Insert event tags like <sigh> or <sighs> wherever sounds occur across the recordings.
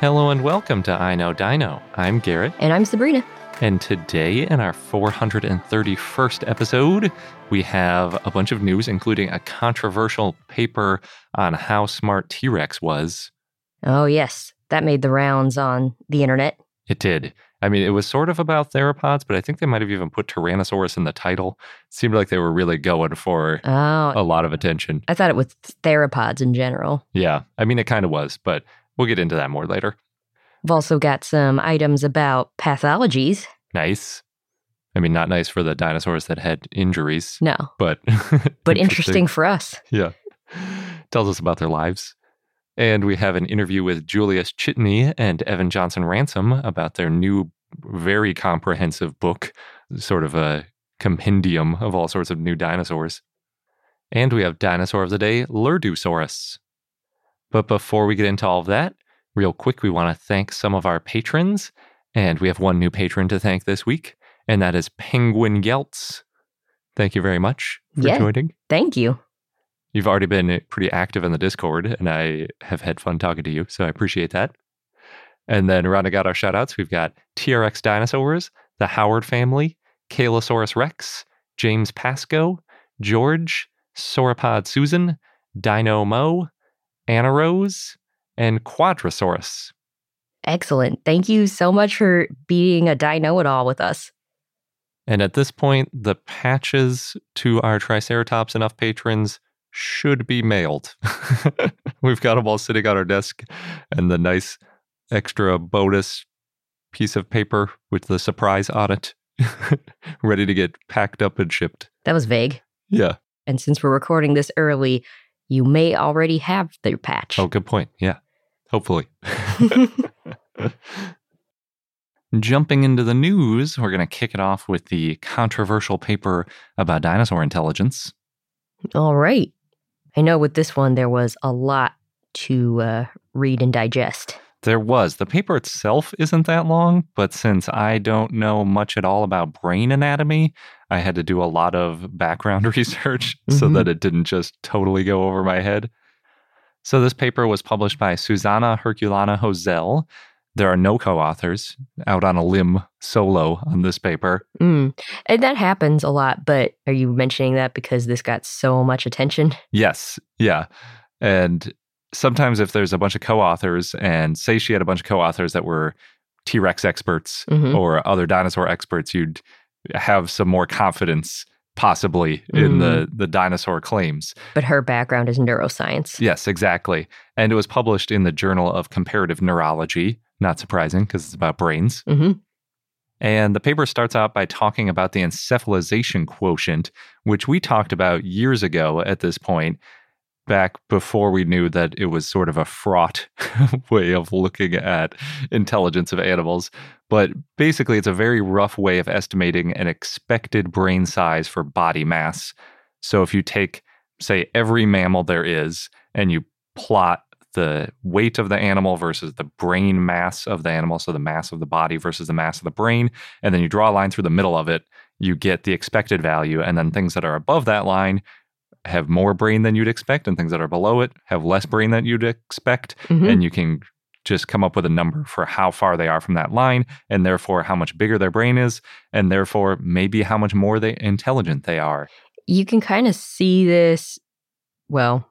Hello and welcome to I Know Dino. I'm Garrett, And I'm Sabrina. and today in our 431st episode, we have a bunch of news, including a controversial paper on how smart T Rex was. Oh, yes. That made the rounds on the internet. It did. I mean, it was sort of about theropods, but I think they might have even put Tyrannosaurus in the title. It seemed like they were really going for Oh, a lot of attention. I thought it was theropods in general. Yeah, I mean, it kind of was, but we'll get into that more later. We've also got some items about pathologies. Nice. I mean, not nice for the dinosaurs that had injuries, No, but <laughs> but interesting for us. Yeah. Tells us about their lives. And we have an interview with Julius Csotonyi and Evan Johnson Ransom about their new, very comprehensive book, sort of a compendium of all sorts of new dinosaurs. And we have Dinosaur of the Day, Lurdusaurus. But before we get into all of that, real quick, we want to thank some of our patrons. And we have one new patron to thank this week, and that is Penguin Geltz. Thank you very much for Yeah. joining. Thank you. You've already been uh, pretty active in the Discord, and I have had fun talking to you, so I appreciate that. And then rounding out our shout outs, we've got TRX Dinosaurs, the Howard family, Kalosaurus Rex, James Pasco, George, Sauropod Susan, Dino Mo, Anna Rose, and Quadrasaurus. Excellent. Thank you so much for being a dino at all with us. And at this point, the patches to our Triceratops enough patrons should be mailed. <laughs> We've got them all sitting on our desk and the nice extra bonus piece of paper with the surprise on it, <laughs> ready to get packed up and shipped. That was vague. Yeah. And since we're recording this early, you may already have their patch. Oh, good point. Yeah. Hopefully. <laughs> <laughs> Jumping into the news, we're going to kick it off with the controversial paper about dinosaur intelligence. all right. I know with this one, there was a lot to uh, read and digest. There was. The paper itself isn't that long, but since I don't know much at all about brain anatomy, I had to do a lot of background <laughs> research so Mhm. that it didn't just totally go over my head. So, this paper was published by Suzana Herculano-Houzel. There are no co authors out on a limb solo on this paper. Mm. And that happens a lot, but are you mentioning that because this got so much attention? Yes. Yeah. And sometimes if there's a bunch of co-authors and say she had a bunch of co-authors that were T-Rex experts Mhm. or other dinosaur experts, you'd have some more confidence possibly in the the dinosaur claims. But her background is neuroscience. Yes, exactly. And it was published in the Journal of Comparative Neurology, not surprising because it's about brains. hmm And the paper starts out by talking about the encephalization quotient, which we talked about years ago at this point, back before we knew that it was sort of a fraught <laughs> way of looking at intelligence of animals. But basically, it's a very rough way of estimating an expected brain size for body mass. So if you take, say, every mammal there is, and you plot the weight of the animal versus the brain mass of the animal, so the mass of the body versus the mass of the brain, and then you draw a line through the middle of it, you get the expected value. And then things that are above that line have more brain than you'd expect, and things that are below it have less brain than you'd expect. Mhm. And you can just come up with a number for how far they are from that line, and therefore how much bigger their brain is, and therefore maybe how much more they intelligent they are. You can kind of see this. Well,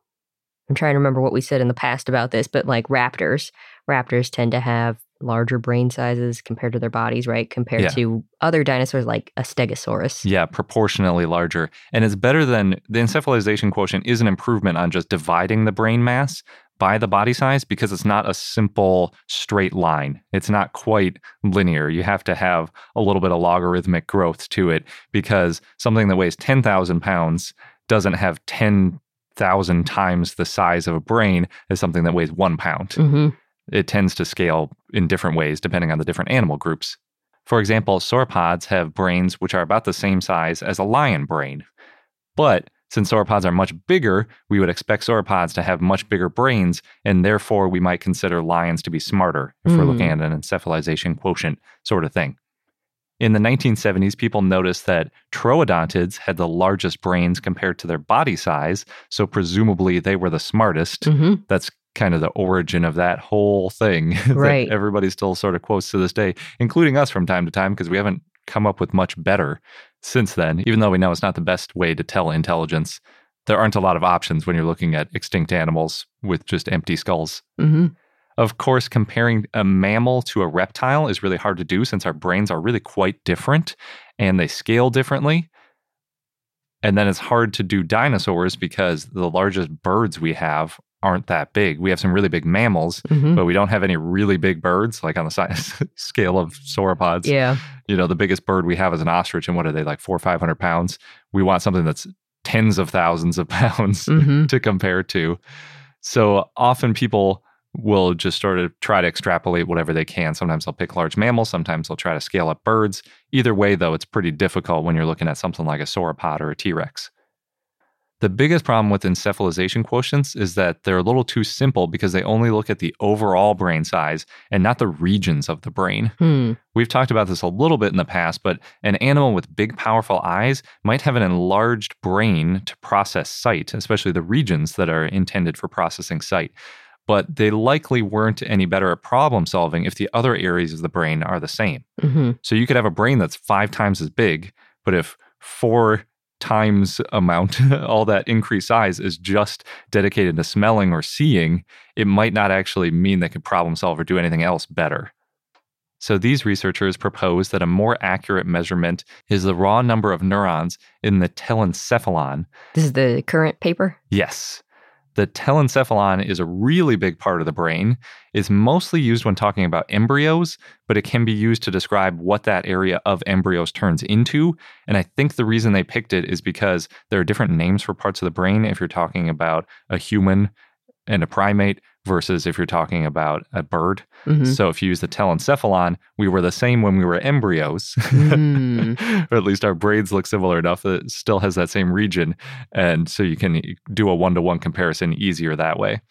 I'm trying to remember what we said in the past about this, but like raptors, raptors tend to have larger brain sizes compared to their bodies, right? Compared Yeah. to other dinosaurs like a stegosaurus. Yeah, proportionally larger. And it's better than the encephalization quotient is an improvement on just dividing the brain mass by the body size because it's not a simple straight line. It's not quite linear. You have to have a little bit of logarithmic growth to it because something that weighs 10,000 pounds doesn't have 10,000 times the size of a brain as something that weighs one pound hmm it tends to scale in different ways depending on the different animal groups. For example, sauropods have brains which are about the same size as a lion brain. But since sauropods are much bigger, we would expect sauropods to have much bigger brains, and therefore we might consider lions to be smarter if we're Mm. looking at an encephalization quotient sort of thing. In the 1970s, people noticed that troodontids had the largest brains compared to their body size, so presumably they were the smartest hmm that's kind of the origin of that whole thing <laughs> that Right. everybody still sort of quotes to this day, including us from time to time, because we haven't come up with much better since then. Even though we know it's not the best way to tell intelligence, there aren't a lot of options when you're looking at extinct animals with just empty skulls. hmm Of course, comparing a mammal to a reptile is really hard to do since our brains are really quite different and they scale differently. And then it's hard to do dinosaurs because the largest birds we have aren't that big. We have some really big mammals, hmm but we don't have any really big birds, like on the size <laughs> scale of sauropods. Yeah. You know, the biggest bird we have is an ostrich, and what are they, like four or 500 pounds? We want something that's tens of thousands of <laughs> pounds hmm to compare to. So often people will just sort of try to extrapolate whatever they can. Sometimes they'll pick large mammals, sometimes they'll try to scale up birds. Either way, though, it's pretty difficult when you're looking at something like a sauropod or a T Rex. The biggest problem with encephalization quotients is that they're a little too simple because they only look at the overall brain size and not the regions of the brain. Hmm. We've talked about this a little bit in the past, but an animal with big, powerful eyes might have an enlarged brain to process sight, especially the regions that are intended for processing sight. But they likely weren't any better at problem solving if the other areas of the brain are the same. hmm So you could have a brain that's five times as big, but if four times amount, <laughs> all that increased size is just dedicated to smelling or seeing, it might not actually mean they could problem solve or do anything else better. So these researchers propose that a more accurate measurement is the raw number of neurons in the telencephalon. This is the current paper. Yes. The telencephalon is a really big part of the brain. It's mostly used when talking about embryos, but it can be used to describe what that area of embryos turns into. And I think the reason they picked it is because there are different names for parts of the brain if you're talking about a human and a primate versus if you're talking about a bird. hmm So if you use the telencephalon, we were the same when we were embryos. Mm. <laughs> or at least our brains look similar enough that it still has that same region. And so you can do a one to one comparison easier that way.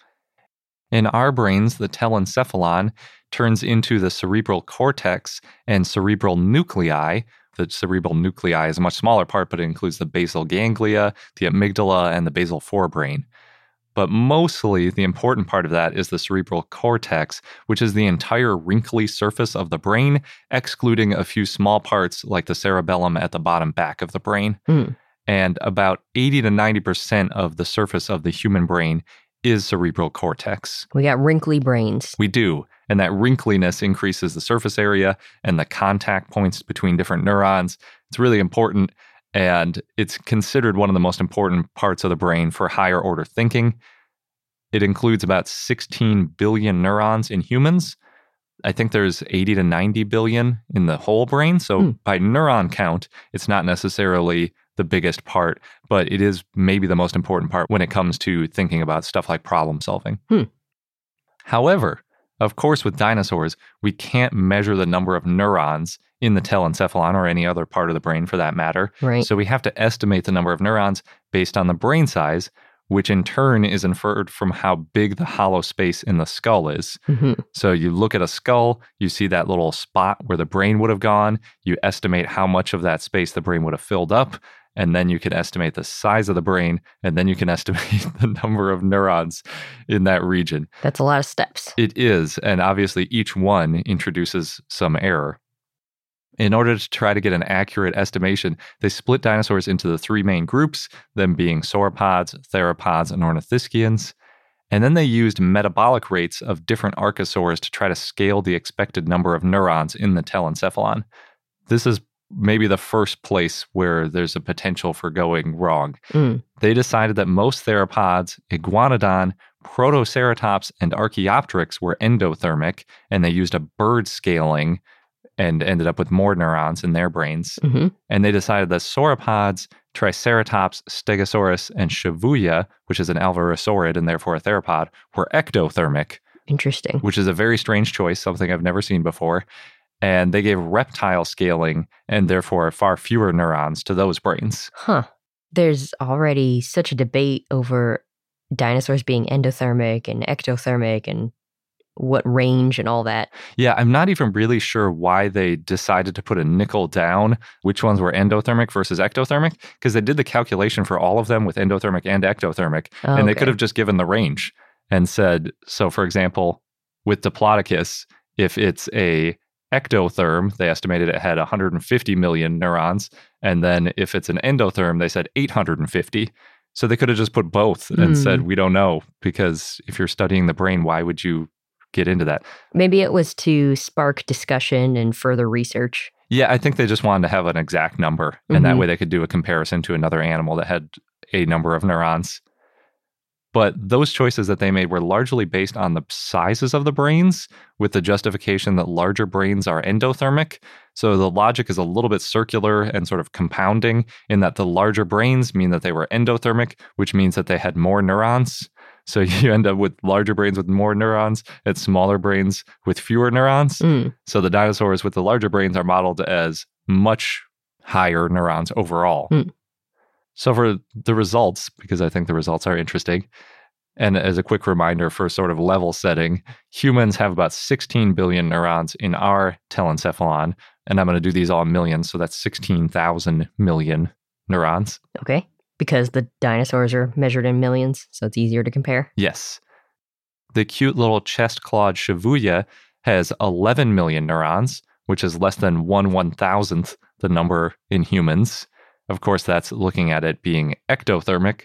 In our brains, the telencephalon turns into the cerebral cortex and cerebral nuclei. The cerebral nuclei is a much smaller part, but it includes the basal ganglia, the amygdala, and the basal forebrain. But mostly, the important part of that is the cerebral cortex, which is the entire wrinkly surface of the brain, excluding a few small parts like the cerebellum at the bottom back of the brain. Hmm. And about 80 to 90% of the surface of the human brain is cerebral cortex. We got wrinkly brains. We do. And that wrinkliness increases the surface area and the contact points between different neurons. It's really important. And it's considered one of the most important parts of the brain for higher order thinking. It includes about 16 billion neurons in humans. I think there's 80 to 90 billion in the whole brain. So, Hmm. by neuron count, it's not necessarily the biggest part, but it is maybe the most important part when it comes to thinking about stuff like problem solving. Hmm. However, of course, with dinosaurs, we can't measure the number of neurons in the telencephalon or any other part of the brain for that matter. Right. So we have to estimate the number of neurons based on the brain size, which in turn is inferred from how big the hollow space in the skull is. hmm So you look at a skull, you see that little spot where the brain would have gone, you estimate how much of that space the brain would have filled up, and then you can estimate the size of the brain, and then you can <laughs> estimate the number of neurons in that region. That's a lot of steps. It is, and obviously each one introduces some error. In order to try to get an accurate estimation, they split dinosaurs into the three main groups, them being sauropods, theropods, and ornithischians. And then they used metabolic rates of different archosaurs to try to scale the expected number of neurons in the telencephalon. This is maybe the first place where there's a potential for going wrong. Mm. They decided that most theropods, iguanodon, protoceratops, and archaeopteryx were endothermic, and they used a bird scaling and ended up with more neurons in their brains. hmm And they decided that sauropods, Triceratops, Stegosaurus, and Shuvuuia, which is an alvarezsaurid and therefore a theropod, were ectothermic, Interesting. which is a very strange choice, something I've never seen before. And they gave reptile scaling and therefore far fewer neurons to those brains. Huh. There's already such a debate over dinosaurs being endothermic and ectothermic and what range and all that. Yeah, I'm not even really sure why they decided to put a nickel down which ones were endothermic versus ectothermic, because they did the calculation for all of them with endothermic and ectothermic, and they could have just given the range and said, so for example, with Diplodocus, if it's a ectotherm, they estimated it had 150 million neurons, and then if it's an endotherm, they said 850. So they could have just put both and Hmm. said, we don't know, because if you're studying the brain, why would you get into that? Maybe it was to spark discussion and further research. Yeah, I think they just wanted to have an exact number, and that Mhm. way they could do a comparison to another animal that had a number of neurons. But those choices that they made were largely based on the sizes of the brains, with the justification that larger brains are endothermic. So the logic is a little bit circular and sort of compounding in that the larger brains mean that they were endothermic, which means that they had more neurons. So <laughs> you end up with larger brains with more neurons and smaller brains with fewer neurons. Mm. So the dinosaurs with the larger brains are modeled as much higher neurons overall. Hmm. So for the results, because I think the results are interesting, and as a quick reminder for sort of level setting, humans have about 16 billion neurons in our telencephalon, and I'm going to do these all in millions, so that's 16,000 million neurons. Okay. Because the dinosaurs are measured in millions, so it's easier to compare. Yes. The cute little chest clawed Shuvuuia has 11 million neurons, which is less than one one thousandth the number in humans. Of course, that's looking at it being ectothermic,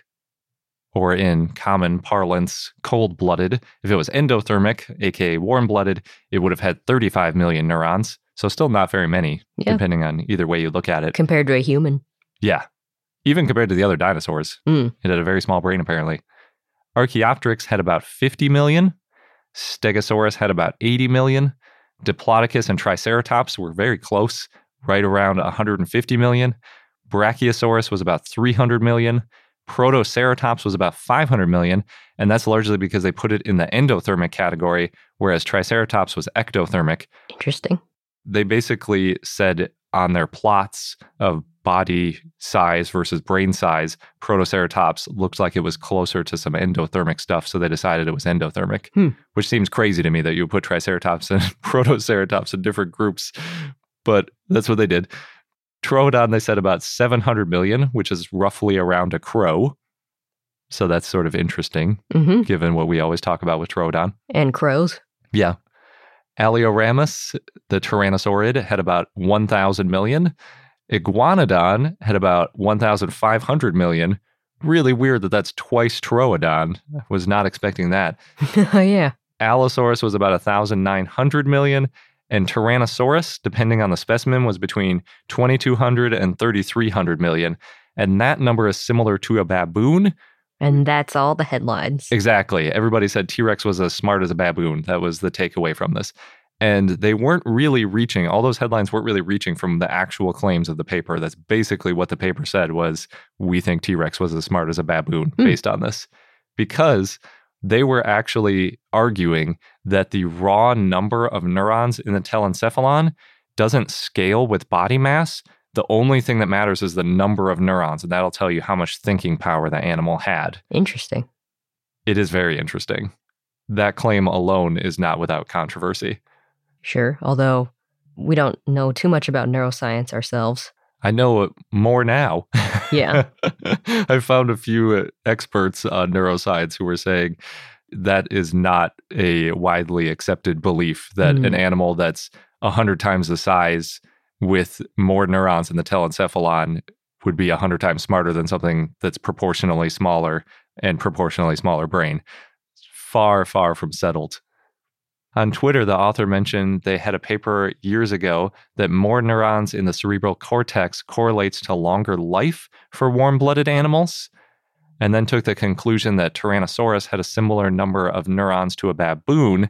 or in common parlance, cold blooded. If it was endothermic, aka warm blooded, it would have had 35 million neurons. So, still not very many, Yeah. depending on either way you look at it. Compared to a human. Yeah. Even compared to the other dinosaurs, Mm. it had a very small brain, apparently. Archaeopteryx had about 50 million. Stegosaurus had about 80 million. Diplodocus and Triceratops were very close, right around 150 million. Brachiosaurus was about 300 million. Protoceratops was about 500 million. And that's largely because they put it in the endothermic category, whereas Triceratops was ectothermic Interesting. they basically said on their plots of body size versus brain size, Protoceratops looked like it was closer to some endothermic stuff, so they decided it was endothermic, Hmm. which seems crazy to me that you would put Triceratops and <laughs> Protoceratops in different groups, but that's what they did. Troodon, they said about 700 million, which is roughly around a crow. So that's sort of interesting, hmm given what we always talk about with Troodon. And crows. Yeah. Alioramus, the Tyrannosaurid, had about 1,000 million. Iguanodon had about 1,500 million. Really weird that that's twice Troodon. Was not expecting that. <laughs> oh, yeah. Allosaurus was about 1,900 million. And Tyrannosaurus, depending on the specimen, was between 2,200 and 3,300 million. And that number is similar to a baboon. And that's all the headlines. Exactly. Everybody said T Rex was as smart as a baboon. That was the takeaway from this. And they weren't really reaching, all those headlines weren't really reaching from the actual claims of the paper. That's basically what the paper said was we think T Rex was as smart as a baboon Hmm. based on this. Because they were actually arguing that the raw number of neurons in the telencephalon doesn't scale with body mass. The only thing that matters is the number of neurons, and that'll tell you how much thinking power the animal had. Interesting. It is very interesting. That claim alone is not without controversy. Sure. Although we don't know too much about neuroscience ourselves. I know it more now. Yeah. <laughs> I found a few uh, experts on neuroscience who were saying that is not a widely accepted belief that Hmm. an animal that's 100 times the size with more neurons in the telencephalon would be 100 times smarter than something that's proportionally smaller and proportionally smaller brain. far, far from settled. On Twitter, the author mentioned they had a paper years ago that more neurons in the cerebral cortex correlates to longer life for warm blooded animals, and then took the conclusion that Tyrannosaurus had a similar number of neurons to a baboon,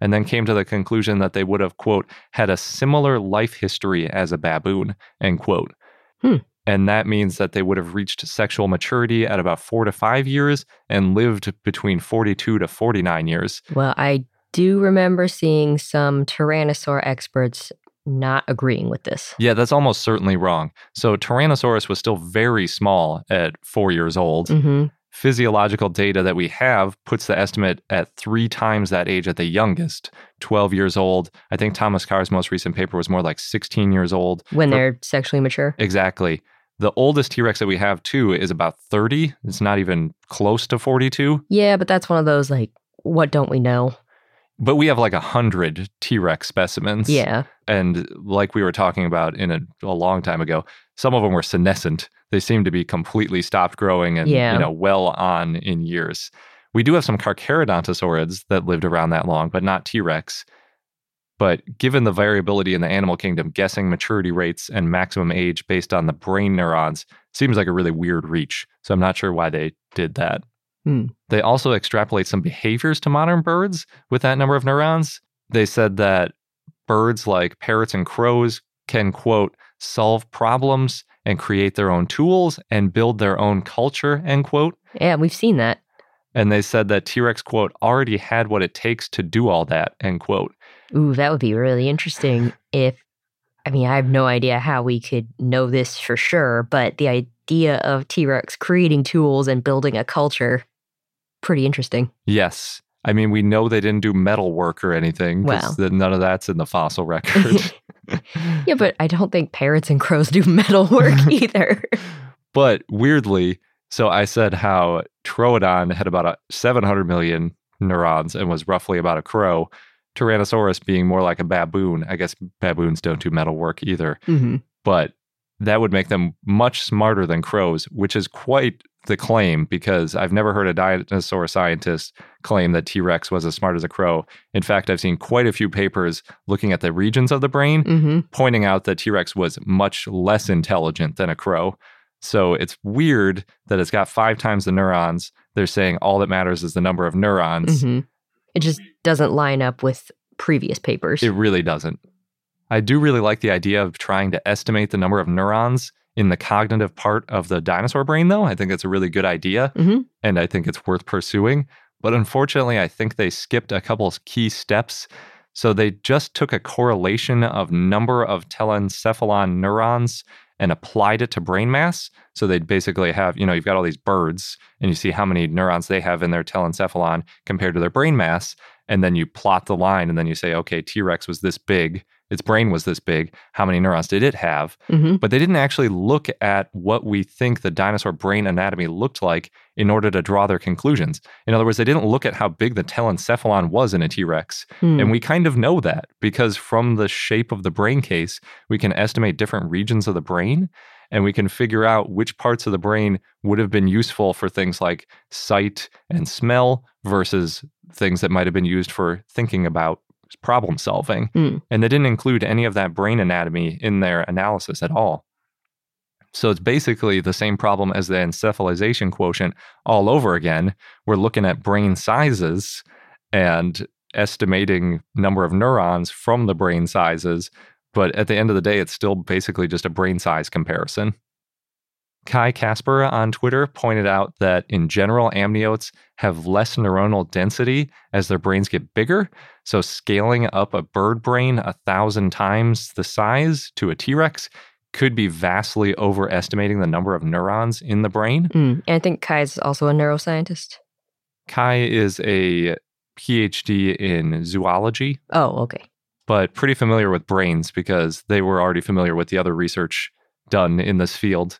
and then came to the conclusion that they would have, quote, had a similar life history as a baboon, end quote. Hmm. And that means that they would have reached sexual maturity at about four to five years and lived between 42 to 49 years. Well, I do remember seeing some Tyrannosaur experts not agreeing with this. Yeah, that's almost certainly wrong. So Tyrannosaurus was still very small at four years old. hmm Physiological data that we have puts the estimate at three times that age at the youngest, 12 years old. I think Thomas Carr's most recent paper was more like 16 years old. When For- they're sexually mature. Exactly. The oldest T Rex that we have, too, is about 30. It's not even close to 42. Yeah, but that's one of those like, what don't we know? But we have like a 100 T Rex specimens. Yeah. And like we were talking about in a, a long time ago, some of them were senescent. They seem to be completely stopped growing and Yeah. you know well on in years. We do have some Carcharodontosaurids that lived around that long, but not T Rex. But given the variability in the animal kingdom, guessing maturity rates and maximum age based on the brain neurons seems like a really weird reach. So I'm not sure why they did that. Hmm. They also extrapolate some behaviors to modern birds with that number of neurons. They said that birds like parrots and crows can, quote, solve problems and create their own tools and build their own culture, end quote. Yeah, we've seen that. And they said that T Rex, quote, already had what it takes to do all that, end quote. Ooh, that would be really interesting if I mean, I have no idea how we could know this for sure, but the idea of T-Rex creating tools and building a culture pretty interesting. Yes. I mean, we know they didn't do metal work or anything Well. none of that's in the fossil <laughs> record. <laughs> Yeah, but I don't think parrots and crows do metal work <laughs> either. But weirdly, so I said how Troodon had about a 700 million neurons and was roughly about a crow. Tyrannosaurus being more like a baboon. I guess baboons don't do metal work either, hmm but that would make them much smarter than crows, which is quite the claim because I've never heard a dinosaur scientist claim that T Rex was as smart as a crow. In fact, I've seen quite a few papers looking at the regions of the brain hmm pointing out that T Rex was much less intelligent than a crow. So it's weird that it's got five times the neurons. They're saying all that matters is the number of neurons. hmm It just doesn't line up with previous papers. It really doesn't. I do really like the idea of trying to estimate the number of neurons in the cognitive part of the dinosaur brain, though. I think it's a really good idea Mhm. and I think it's worth pursuing. But unfortunately, I think they skipped a couple key steps. So they just took a correlation of number of telencephalon neurons and applied it to brain mass. So they'd basically have, you know, you've got all these birds and you see how many neurons they have in their telencephalon compared to their brain mass. And then you plot the line and then you say, okay, T Rex was this big, its brain was this big. How many neurons did it have? hmm But they didn't actually look at what we think the dinosaur brain anatomy looked like in order to draw their conclusions. In other words, they didn't look at how big the telencephalon was in a T Rex. Hmm. And we kind of know that because from the shape of the brain case, we can estimate different regions of the brain and we can figure out which parts of the brain would have been useful for things like sight and smell versus things that might have been used for thinking about problem solving. Hmm. And they didn't include any of that brain anatomy in their analysis at all. So it's basically the same problem as the encephalization quotient all over again. We're looking at brain sizes and estimating number of neurons from the brain sizes, but at the end of the day it's still basically just a brain size comparison. Kai Caspar on Twitter pointed out that in general amniotes have less neuronal density as their brains get bigger, so scaling up a bird brain a thousand times the size to a T Rex could be vastly overestimating the number of neurons in the brain. Mm. And I think Kai is also a neuroscientist. Kai is a PhD in zoology, Oh, okay. but pretty familiar with brains because they were already familiar with the other research done in this field.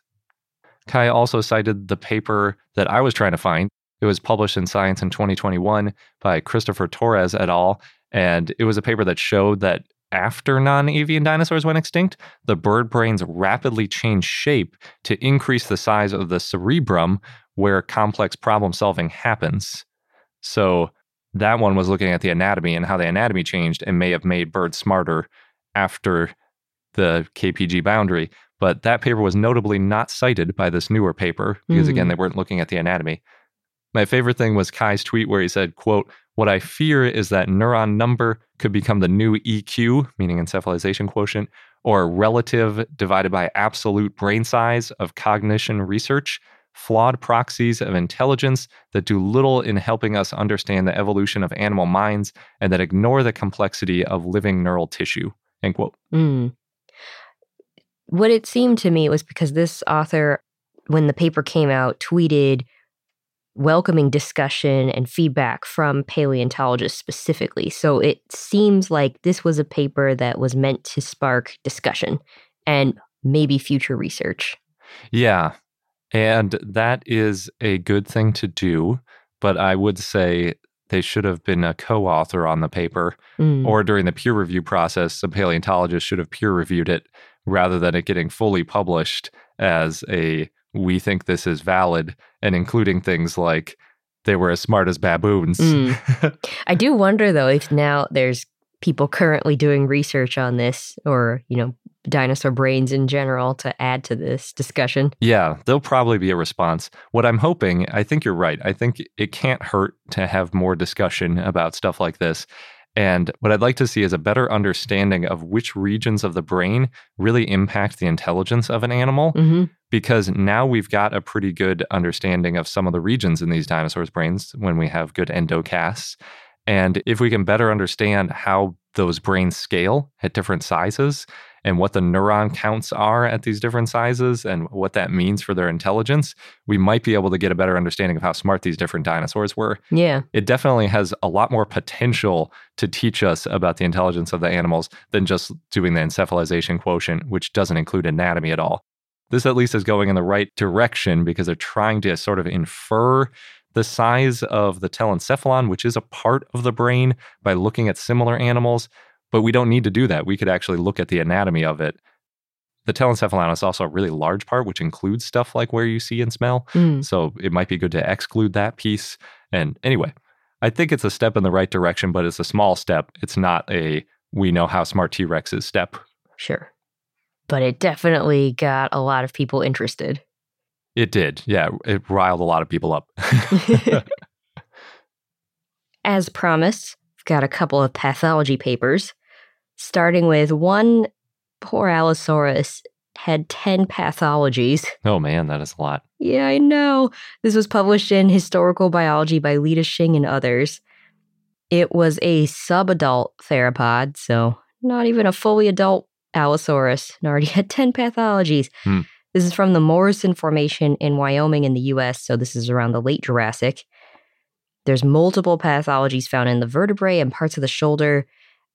Kai also cited the paper that I was trying to find. It was published in Science in 2021 by Christopher Torres et al. And it was a paper that showed that after non avian dinosaurs went extinct, the bird brains rapidly changed shape to increase the size of the cerebrum where complex problem solving happens. So that one was looking at the anatomy and how the anatomy changed and may have made birds smarter after the KPG boundary. But that paper was notably not cited by this newer paper because, again, Mm. they weren't looking at the anatomy. My favorite thing was Kai's tweet where he said, quote, what I fear is that neuron number could become the new EQ, meaning encephalization quotient, or relative divided by absolute brain size of cognition research, flawed proxies of intelligence that do little in helping us understand the evolution of animal minds and that ignore the complexity of living neural tissue. End quote. Mm. What it seemed to me was because this author, when the paper came out, tweeted welcoming discussion and feedback from paleontologists specifically. So it seems like this was a paper that was meant to spark discussion and maybe future research. Yeah. And that is a good thing to do. But I would say they should have been a co author on the paper, Mm. or during the peer review process, some paleontologists should have peer reviewed it rather than it getting fully published as a we think this is valid and including things like they were as smart as baboons. Mm. I do <laughs> wonder though if now there's people currently doing research on this or, you know, dinosaur brains in general to add to this discussion. Yeah, there'll probably be a response. What I'm hoping, I think you're right. I think it can't hurt to have more discussion about stuff like this. And what I'd like to see is a better understanding of which regions of the brain really impact the intelligence of an animal. hmm Because now we've got a pretty good understanding of some of the regions in these dinosaurs' brains when we have good endocasts. And if we can better understand how those brains scale at different sizes and what the neuron counts are at these different sizes and what that means for their intelligence, we might be able to get a better understanding of how smart these different dinosaurs were. Yeah. It definitely has a lot more potential to teach us about the intelligence of the animals than just doing the encephalization quotient, which doesn't include anatomy at all. This at least is going in the right direction because they're trying to sort of infer the size of the telencephalon, which is a part of the brain, by looking at similar animals. But we don't need to do that. We could actually look at the anatomy of it. The telencephalon is also a really large part, which includes stuff like where you see and smell. Mm. So it might be good to exclude that piece. And anyway, I think it's a step in the right direction, but it's a small step. It's not a we know how smart T Rex is step. Sure. But it definitely got a lot of people interested. It did. Yeah. It riled a lot of people up. <laughs> As promised, I've got a couple of pathology papers, starting with one poor Allosaurus had 10 pathologies. <laughs> oh, man, that is a lot. Yeah, I know. This was published in Historical Biology by Lida Xing and others. It was a subadult theropod, so not even a fully adult Allosaurus, and already had 10 pathologies. Hmm. This is from the Morrison Formation in Wyoming in the US, so this is around the late Jurassic. There's multiple pathologies found in the vertebrae and parts of the shoulder,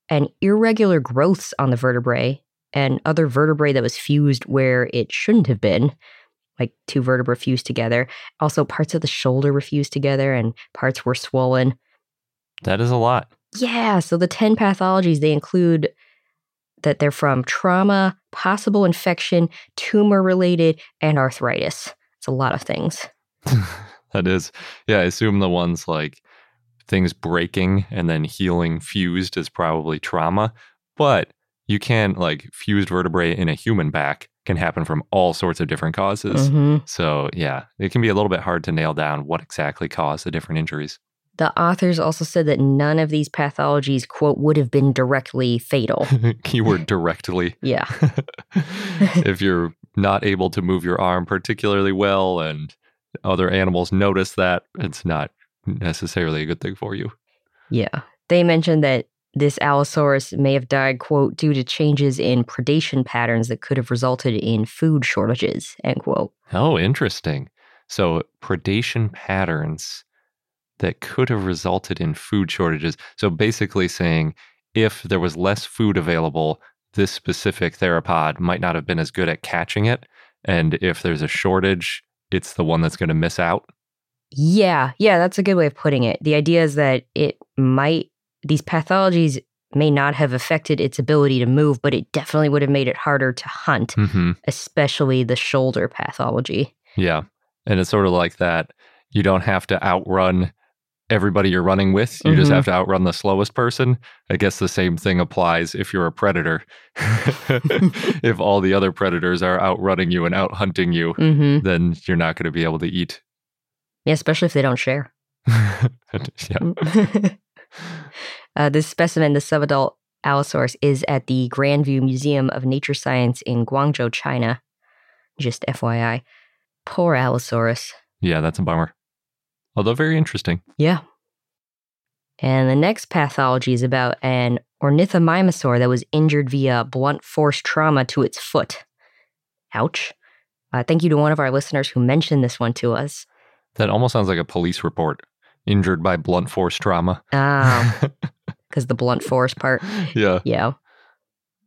and irregular growths on the vertebrae, and other vertebrae that was fused where it shouldn't have been like two vertebrae fused together. Also, parts of the shoulder were fused together and parts were swollen. That is a lot. Yeah, so the 10 pathologies they include that they're from trauma, possible infection, tumor related, and arthritis. It's a lot of things. <laughs> that is. Yeah. I assume the ones like things breaking and then healing fused is probably trauma. But you can, like, fused vertebrae in a human back can happen from all sorts of different causes. Mhm. So, yeah, it can be a little bit hard to nail down what exactly caused the different injuries. The authors also said that none of these pathologies, quote, would have been directly fatal. <laughs> Keyword directly. <laughs> Yeah. <laughs> if you're not able to move your arm particularly well and other animals notice that, it's not necessarily a good thing for you. Yeah. They mentioned that this Allosaurus may have died, quote, due to changes in predation patterns that could have resulted in food shortages, end quote. Oh, interesting. So, predation patterns that could have resulted in food shortages. So, basically saying if there was less food available, this specific theropod might not have been as good at catching it. And if there's a shortage, it's the one that's going to miss out. Yeah, yeah, that's a good way of putting it. The idea is that it might, these pathologies may not have affected its ability to move, but it definitely would have made it harder to hunt, hmm especially the shoulder pathology. Yeah. And it's sort of like that. You don't have to outrun everybody you're running with. You just Mhm. have to outrun the slowest person. I guess the same thing applies if you're a predator. <laughs> <laughs> if all the other predators are outrunning you and out hunting you, hmm then you're not going to be able to eat. Yeah, especially if they don't share. <laughs> yeah. <laughs> uh, this specimen, the subadult Allosaurus, is at the Grandview Museum of Nature Science in Guangzhou, China. Just FYI. Poor Allosaurus. Yeah, that's a bummer. Although very interesting. Yeah. And the next pathology is about an ornithomimosaur that was injured via blunt force trauma to its foot. Ouch. Uh, thank you to one of our listeners who mentioned this one to us. That almost sounds like a police report. Injured by blunt force trauma. Ah, <laughs> because the blunt force part. yeah. Yeah.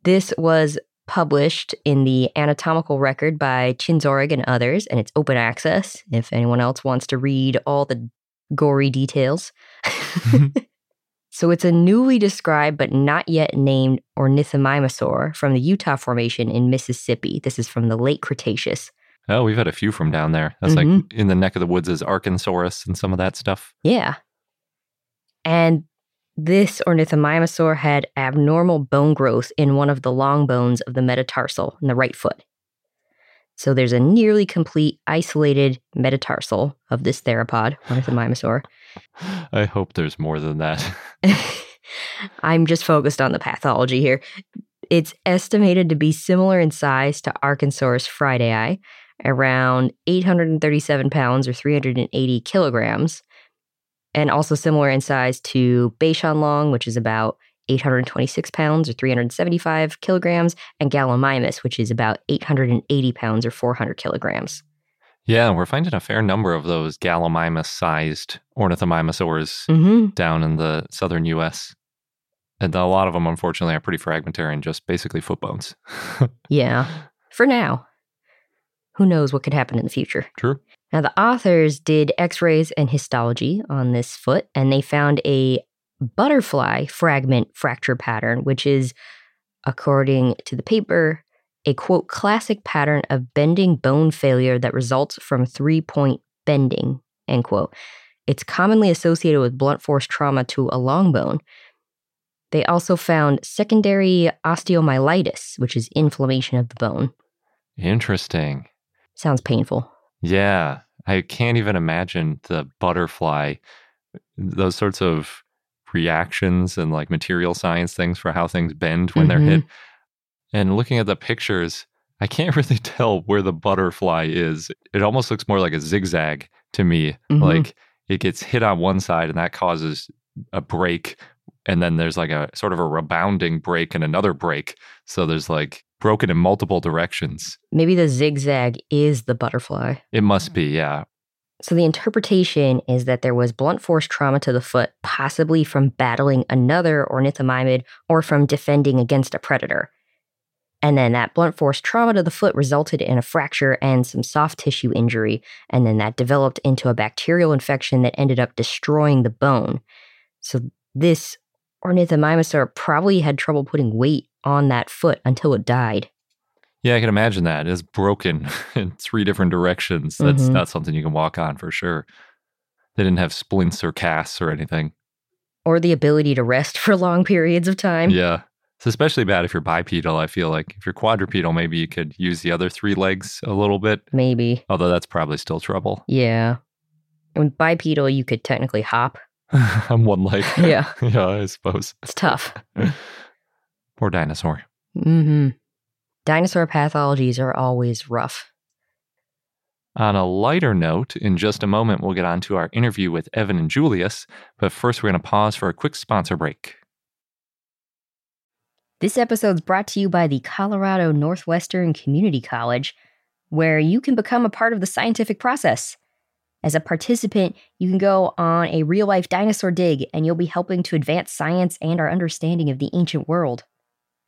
This was published in the Anatomical Record by Chinzorig and others, and it's open access if anyone else wants to read all the gory details. <laughs> so it's a newly described but not yet named ornithomimosaur from the Eutaw Formation in Mississippi. This is from the late Cretaceous. Oh, we've had a few from down there. That's Mhm. like in the neck of the woods is Arkansaurus and some of that stuff. Yeah. And this ornithomimosaur had abnormal bone growth in one of the long bones of the metatarsal in the right foot. So there's a nearly complete isolated metatarsal of this theropod, <laughs> ornithomimosaur. I hope there's more than that. <laughs> I'm just focused on the pathology here. It's estimated to be similar in size to Arkansaurus fridayi, around 837 pounds or 380 kilograms, and also similar in size to Beishanlong, which is about 826 pounds or 375 kilograms, and Gallimimus, which is about 880 pounds or 400 kilograms. Yeah, we're finding a fair number of those Gallimimus sized ornithomimosaurs Mm-hmm. down in the southern US. And a lot of them, unfortunately, are pretty fragmentary and just basically foot bones. <laughs> Yeah, for now. Who knows what could happen in the future? True. Now, the authors did x rays and histology on this foot, and they found a butterfly fragment fracture pattern, which is, according to the paper, a quote, classic pattern of bending bone failure that results from three point bending, end quote. It's commonly associated with blunt force trauma to a long bone. They also found secondary osteomyelitis, which is inflammation of the bone. Interesting. Sounds painful. Yeah. I can't even imagine the butterfly, those sorts of reactions and like material science things for how things bend when they're hit. And looking at the pictures, I can't <laughs> really tell where the butterfly is. It almost looks more like a zigzag to me. Mhm. Like it gets hit on one side and that causes a break. And then there's like a sort of a rebounding break and another break. So there's like broken in multiple directions. Maybe the zigzag is the butterfly. It must be, yeah. So the interpretation is that there was blunt force trauma to the foot, possibly from battling another ornithomimid or from defending against a predator. And then that blunt force trauma to the foot resulted in a fracture and some soft tissue injury. And then that developed into a bacterial infection that ended up destroying the bone. So this ornithomimosaur probably had trouble putting weight on that foot until it died. Yeah, I can imagine that. It's broken <laughs> in three different directions. That's Mhm. not something you can walk on for sure. They didn't have splints or casts or anything. Or the ability to rest <laughs> for long periods of time. Yeah. It's especially bad if you're bipedal, I feel like. If you're quadrupedal, maybe you could use the other three legs a little bit, Maybe. although that's probably still trouble. Yeah. And bipedal, you could technically hop. <laughs> on one leg. Yeah. yeah, I suppose. It's tough. Poor dinosaur. Mm-hmm. Dinosaur pathologies are always rough. On a lighter note, in just a moment, we'll get on to our interview with Evan and Julius. But first, we're going to pause for a quick sponsor break. This episode is brought to you by the Colorado Northwestern Community College, where you can become a part of the scientific process. As a participant, you can go on a real life dinosaur dig and you'll be helping to advance science and our understanding of the ancient world.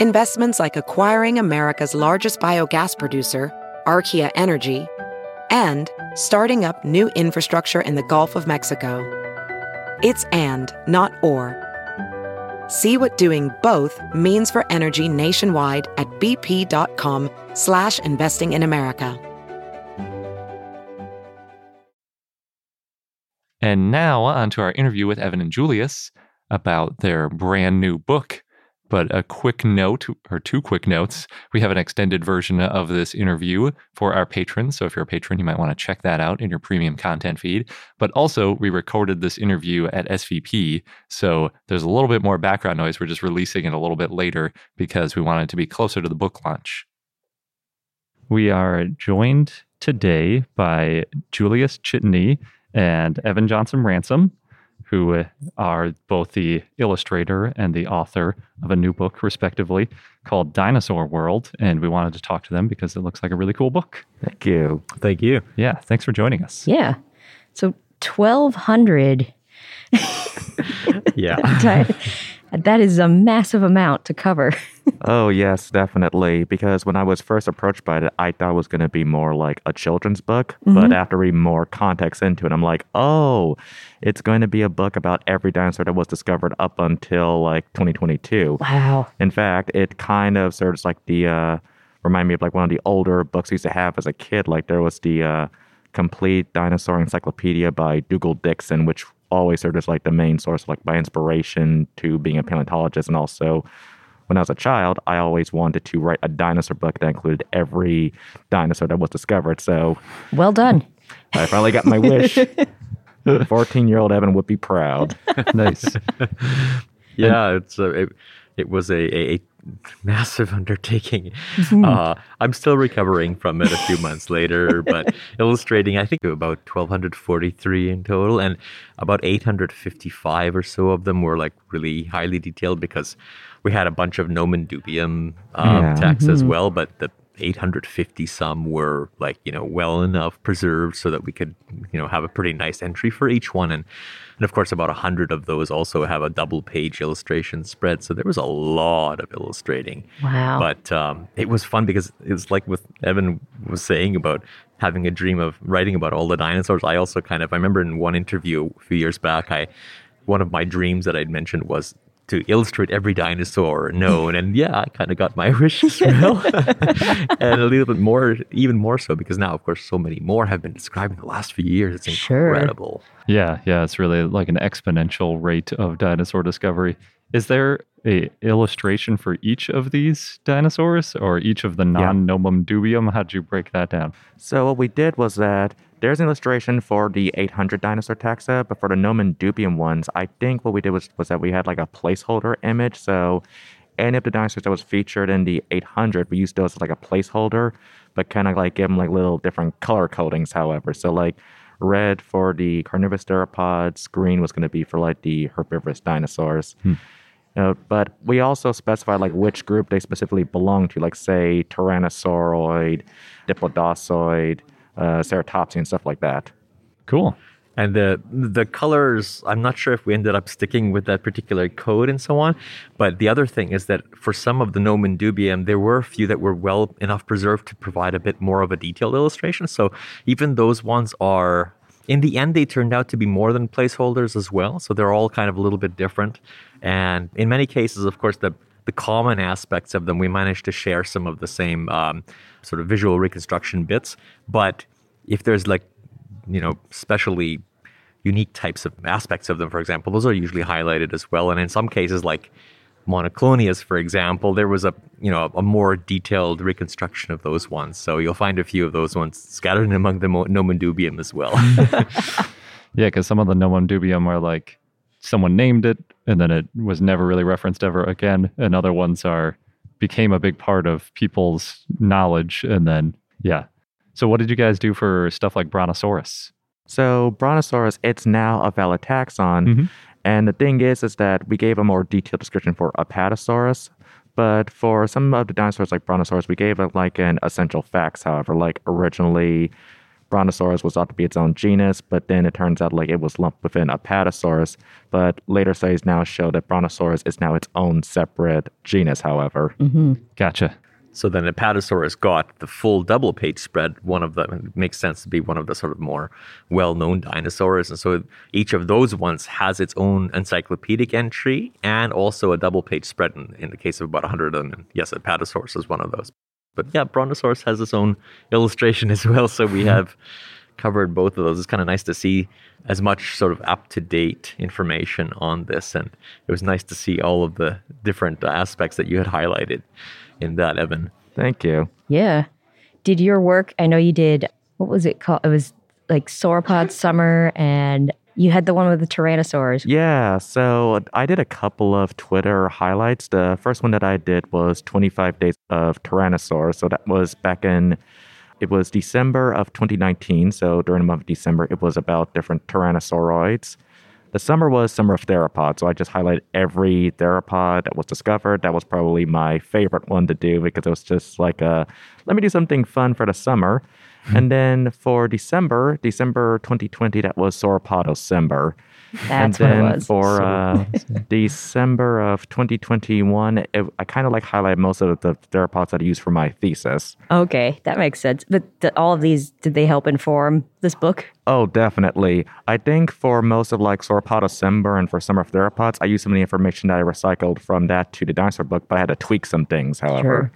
Investments like acquiring America's largest biogas producer, Archaea Energy, and starting up new infrastructure in the Gulf of Mexico. It's and, not or. See what doing both means for energy nationwide at bp.com slash investing in America. And now on to our interview with Evan and Julius about their brand new book. But a quick note, or two quick notes. We have an extended version of this interview for our patrons. So if you're a patron, you might want to check that out in your premium content feed. But also, we recorded this interview at SVP. So there's a little bit more background noise. We're just releasing it a little bit later because we want it to be closer to the book launch. We are joined today by Julius Csotonyi and Evan Johnson Ransom, who uh, are both the illustrator and the author of a new book, respectively, called Dinosaur World. And we wanted to talk to them because it looks like a really cool book. Thank you. Thank you. Yeah, thanks for joining us. Yeah. So 1,200. <laughs> Yeah. <laughs> That- is a massive amount to cover. <laughs> Oh, yes, definitely. Because when I was first approached by it, I thought it was going to be more like a children's book. But after reading more context into it, I'm like, oh, it's going to be a book about every dinosaur that was discovered up until like 2022. Wow. In fact, it kind of serves like the, uh, remind me of like one of the older books I used to have as a kid. Like there was the uh, Complete Dinosaur Encyclopedia by Dougal Dixon, which always served as like the main source, like my inspiration to being a mm-hmm. paleontologist. And also, when I was a child, I always wanted to write a dinosaur book that included every dinosaur that was discovered. So Well done. I finally got my wish. <laughs> 14 year old Evan would be proud. <laughs> nice. <laughs> Yeah, it's a, it, it was a, a, <laughs> massive undertaking. Uh, I'm still recovering from it a few months later, <laughs> but illustrating, I think about 1,243 in total, and about 855 or so of them were like really highly detailed because we had a bunch of nomen dubium um, Yeah. texts as well, but the 850 some were like you know well enough preserved so that we could you know have a pretty nice entry for each one. And and of course about 100 of those also have a double page illustration spread. So there was a lot of illustrating. Wow. but um, it was fun because it was like with evan was saying about having a dream of writing about all the dinosaurs. I also kind of i remember in one interview a few years back i one of my dreams that i'd mentioned was to illustrate every dinosaur known and yeah i kind of got my <laughs> wish as <laughs> well <laughs> and a little bit more even more so because now of course so many more have been described in the last few years it's Sure. incredible Yeah, yeah, it's really like an exponential rate of dinosaur discovery. Is there a illustration for each of these dinosaurs or each of the non-nomen dubium? How'd you break that down? So what we did was that there's an illustration for the 800 dinosaur taxa, but for the nomen dubium ones, I think what we did was, was that we had like a placeholder image. So any of the dinosaurs that was featured in the 800, we used those as like a placeholder, but kind of like give them like little different color codings, however. So like red for the carnivorous theropods, green was going to be for like the herbivorous dinosaurs. You know, but we also specified like which group they specifically belong to, like say Tyrannosauroid, Diplodocioid, uh, Ceratopsian, stuff like that. Cool. And the the colors, I'm not sure if we ended up sticking with that particular code and so on. But the other thing is that for some of the Nomen Dubium, there were a few that were well enough preserved to provide a bit more of a detailed illustration. So even those ones are in the end, they turned out to be more than placeholders as well. So they're all kind of a little bit different. And in many cases, of course, the the common aspects of them, we managed to share some of the same um, sort of visual reconstruction bits. But if there's like you know, specially unique types of aspects of them, for example, those are usually highlighted as well. And in some cases, like monoclonius, for example, there was a you know a more detailed reconstruction of those ones. So you'll find a few of those ones scattered <laughs> among the Nomen Dubium as well. <laughs> yeah, because some of the Nomen Dubium are like someone named it and then it was never really referenced ever again, and other ones are became a big part of people's knowledge and then yeah so, what did you guys do for stuff like Brontosaurus? So, Brontosaurus, it's now a valid taxon. Mm-hmm. And the thing is, is that we gave a more detailed description for Apatosaurus. But for some of the dinosaurs like Brontosaurus, we gave it like an essential facts. However, like originally, Brontosaurus was thought to be its own genus, but then it turns out like it was lumped within Apatosaurus. But later studies now show that Brontosaurus is now its own separate genus. However, mm-hmm. gotcha. So then Apatosaurus got the full double page spread. One of them makes sense to be one of the sort of more well known dinosaurs. And so each of those ones has its own encyclopedic entry and also a double page spread in, in the case of about 100 of them. And yes, Apatosaurus is one of those. But yeah, Brontosaurus has its own illustration <laughs> as well. So we have covered both of those. It's kind of nice to see as much sort of up to date information on this. And it was nice to see all of the different aspects that you had highlighted in that, Evan. Thank you. Yeah. Did your work, I know you did, what was it called? It was like Sauropod Summer, and you had the one with the Tyrannosaurs. Yeah. So I did a couple of Twitter highlights. The first one that I did was 25 Days of Tyrannosaurs. So that was back in it was December of 2019. So during the month of December, it was about different tyrannosauroids. The summer was summer of theropod, so I just highlighted every theropod that was discovered. That was probably my favorite one to do because it was just like a let me do something fun for the summer. Hmm. and then for December, December 2020, that was Sauropodocember. That's and then what it was. for uh, <laughs> December of 2021, it, I kind of like highlight most of the theropods that I used for my thesis. Okay, that makes sense. But the, all of these, did they help inform this book? Oh, definitely. I think for most of like Sauropodocember and for Summer of Theropods, I used some of the information that I recycled from that to the dinosaur book, but I had to tweak some things, however. Sure.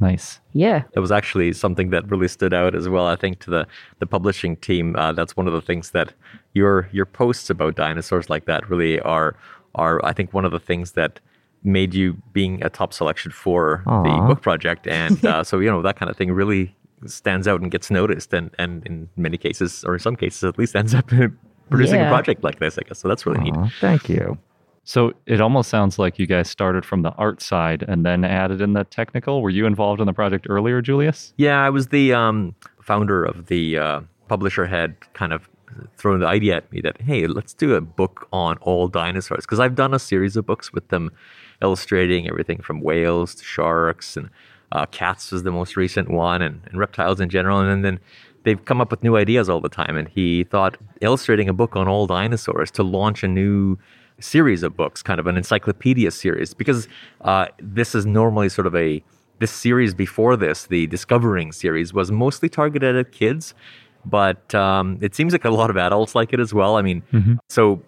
Nice. Yeah. That was actually something that really stood out as well. I think to the the publishing team, uh, that's one of the things that your your posts about dinosaurs like that really are are I think one of the things that made you being a top selection for Aww. the book project. And uh, so you know that kind of thing really stands out and gets noticed, and and in many cases, or in some cases at least, ends up <laughs> producing yeah. a project like this. I guess so. That's really Aww, neat. Thank you. So it almost sounds like you guys started from the art side and then added in the technical. Were you involved in the project earlier, Julius? Yeah, I was the um, founder of the uh, publisher. Had kind of thrown the idea at me that hey, let's do a book on all dinosaurs because I've done a series of books with them, illustrating everything from whales to sharks and uh, cats was the most recent one, and, and reptiles in general, and then they've come up with new ideas all the time. And he thought illustrating a book on all dinosaurs to launch a new series of books, kind of an encyclopedia series, because uh, this is normally sort of a this series before this, the Discovering series, was mostly targeted at kids, but um, it seems like a lot of adults like it as well. I mean, mm-hmm. so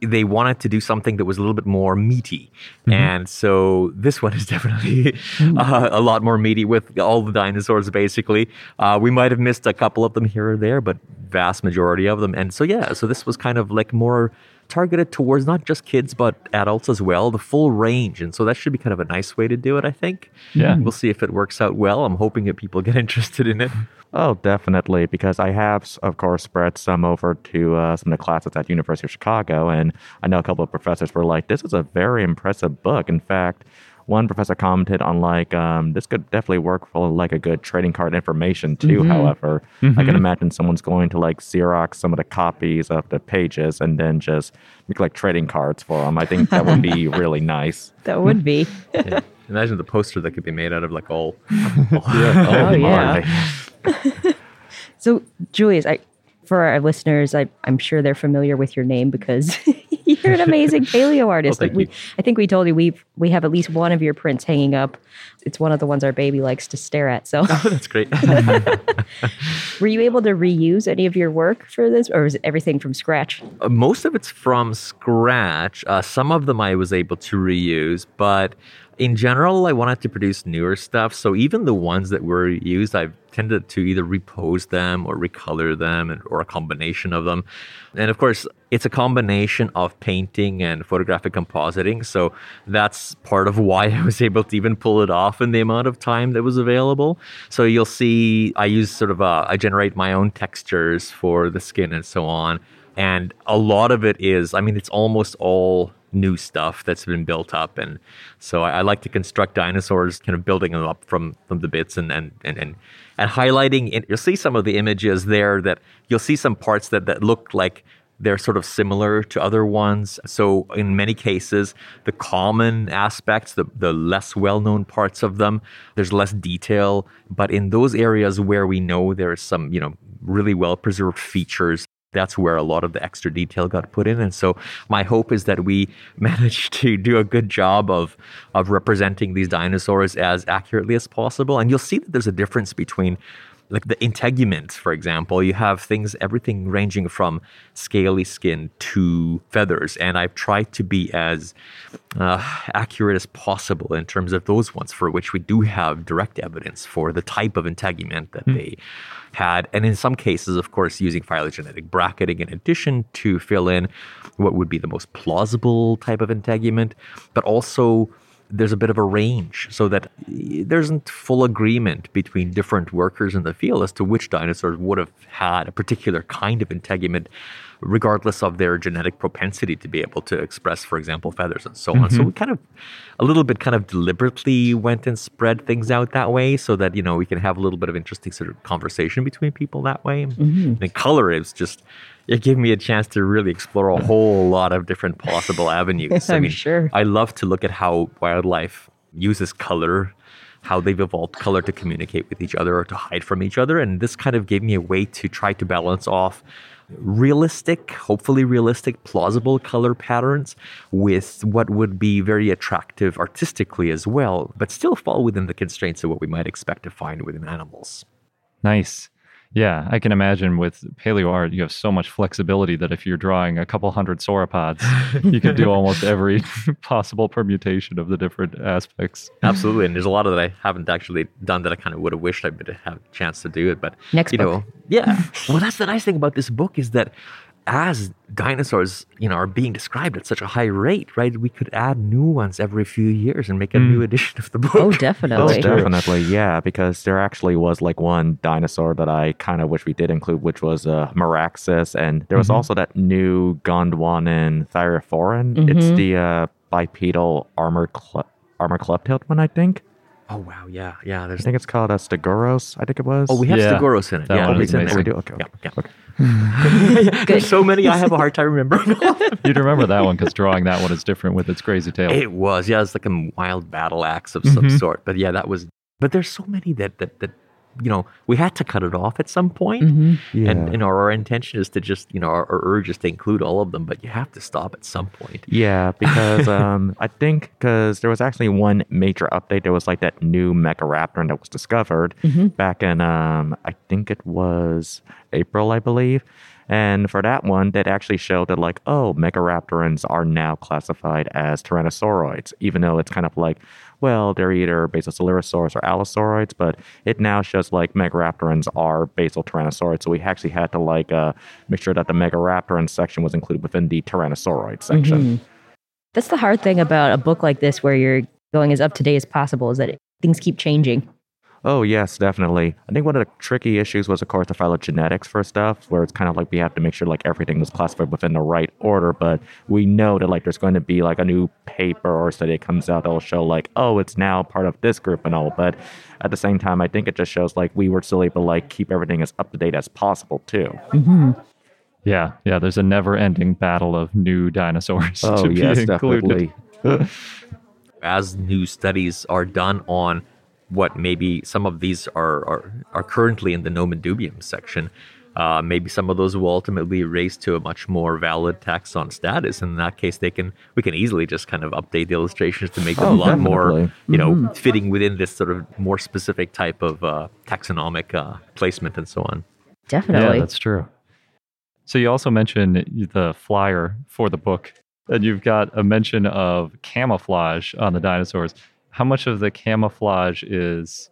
they wanted to do something that was a little bit more meaty. Mm-hmm. And so this one is <laughs> definitely uh, a lot more meaty with all the dinosaurs, basically. Uh, we might have missed a couple of them here or there, but vast majority of them. And so, yeah, so this was kind of like more targeted towards not just kids but adults as well, the full range. And so that should be kind of a nice way to do it, I think. Yeah. We'll see if it works out well. I'm hoping that people get <laughs> interested in it. Oh, definitely, because I have, of course, spread some over to uh, some of the classes at University of Chicago, and I know a couple of professors were like, "This is a very impressive book." In fact, one professor commented on like um, this could definitely work for like a good trading card information too. Mm-hmm. However, mm-hmm. I can mm-hmm. imagine someone's going to like Xerox some of the copies of the pages and then just make like trading cards for them. I think that would be <laughs> really nice. That would be. yeah. Imagine the poster that could be made out of like all. <laughs> all yeah. oh, yeah. <laughs> so, Julius, I for our listeners, I, I'm sure they're familiar with your name because <laughs> you're an amazing paleo artist. thank we. I think we told you we we have at least one of your prints hanging up. It's one of the ones our baby likes to stare at. So, Oh, that's great. <laughs> <laughs> were you able to reuse any of your work for this, or is it everything from scratch? Uh, most of it's from scratch. Uh, some of them I was able to reuse, but in general, I wanted to produce newer stuff. So even the ones that were used, I've tended to either repose them or recolor them, and, or a combination of them. And of course, it's a combination of painting and photographic compositing. So that's part of why <laughs> I was able to even pull it off in the amount of time that was available. So you'll see, I use sort of a, I generate my own textures for the skin and so on and a lot of it is i mean it's almost all new stuff that's been built up and so i, I like to construct dinosaurs kind of building them up from from the bits and and and and, and highlighting it you'll see some of the images there that you'll see some parts that that look like they're sort of similar to other ones. So in many cases, the common aspects, the, the less well-known parts of them, there's less detail. But in those areas where we know there's some, you know, really well-preserved features, that's where a lot of the extra detail got put in. And so my hope is that we <laughs> manage to do a good job of of representing these dinosaurs as accurately as possible. And you'll see that there's a difference between like the integument, for example, you have things, everything ranging from scaly skin to feathers. And I've tried to be as uh, accurate as possible in terms of those ones for which we do have direct evidence for the type of integument that they had. And in some cases, of course, using phylogenetic bracketing in addition to fill in what would be the most plausible type of integument, but also there's a bit of a range so that there isn't full agreement between different workers in the field as to which dinosaurs would have had a particular kind of integument regardless of their genetic propensity to be able to express for example feathers and so on so mm-hmm. we kind of a little bit kind of deliberately went and spread things out that way so that you know we can have a little bit of interesting sort of conversation between people that way and mm-hmm. color is just it gave me a chance to really explore a whole <laughs> lot of different possible avenues. I I'm mean, sure. I love to look at how wildlife uses color, how they've evolved color to communicate with each other or to hide from each other. And this kind of gave me a way to try to balance off realistic, hopefully realistic, plausible color patterns with what would be very attractive artistically as well, but still fall within the constraints of what we might expect to find within animals. Nice. Yeah, I can imagine with paleo art, you have so much flexibility that if you're drawing a couple hundred sauropods, you can do <laughs> almost every <laughs> possible permutation of the different aspects. Absolutely, and there's a lot of that I haven't actually done that I kind of would have wished I would have a chance to do it. But Next you book. know, yeah. well, that's the nice thing about this book is that as dinosaurs, you know, are being described at such a high rate, right? We could add new ones every few years and make a new edition of the book. Oh, Oh, definitely. definitely, yeah. Because there actually was like one dinosaur that I kind of wish we did include, which was uh, Meraxes, and there was also that new Gondwanan thyreophoran. It's the uh, bipedal armored cle- armor club-tailed one, I think. Oh wow, yeah, yeah. I think it's called a Stegouros. I think it was. oh, we have Yeah, Stegouros in it. that yeah, one it's is in amazing. there. We do? Okay, Yeah, okay, yeah. okay. <laughs> There's so many I have a hard time <laughs> remembering. <laughs> You'd remember that one because drawing that one is different with its crazy tail. It was, yeah, it's like a wild battle axe of some Mhm. sort. But yeah, that was. But there's so many that that that you know we had to cut it off at some point. hmm Yeah. And you know our intention is to just you know our, our urge is to include all of them, but you have to stop at some point. Yeah, <laughs> because um, I think because there was actually one major update. There was like that new Megaraptor that was discovered Mhm. back in um, I think it was April, I believe. And for that one, that actually showed that like, oh, Megaraptorans are now classified as Tyrannosauroids, even though it's kind of like, well, they're either basal Basocelurosaurus or Allosauroids, but it now shows like Megaraptorans are basal Tyrannosauroids. So we actually had to like uh, make sure that the Megaraptoran section was included within the Tyrannosauroid section. Mhm. That's the hard thing about a book like this, where you're going as up to date as possible, is that things keep changing. Oh, yes, definitely. I think one of the tricky issues was, of course, the phylogenetics for stuff, where it's kind of like we have to make sure like everything was classified within the right order. But we know that like there's going to be like a new paper or study that comes out that'll show like, oh, it's now part of this group and all. But at the same time, I think it just shows like we were still able to like keep everything as up to date as possible too. hmm Yeah, yeah. There's a never-ending battle of new dinosaurs. Oh, to be yes, included. definitely. <laughs> As new studies are done on what maybe some of these are are, are currently in the Nomen Dubium section, uh, maybe some of those will ultimately raise to a much more valid taxon status. In that case, they can we can easily just kind of update the illustrations to make them Oh, a lot more, you know, fitting within this sort of more specific type of uh, taxonomic uh, placement and so on. Definitely. Yeah, that's true. So you also mentioned the flyer for the book, and you've got a mention of camouflage on the dinosaurs. How much of the camouflage is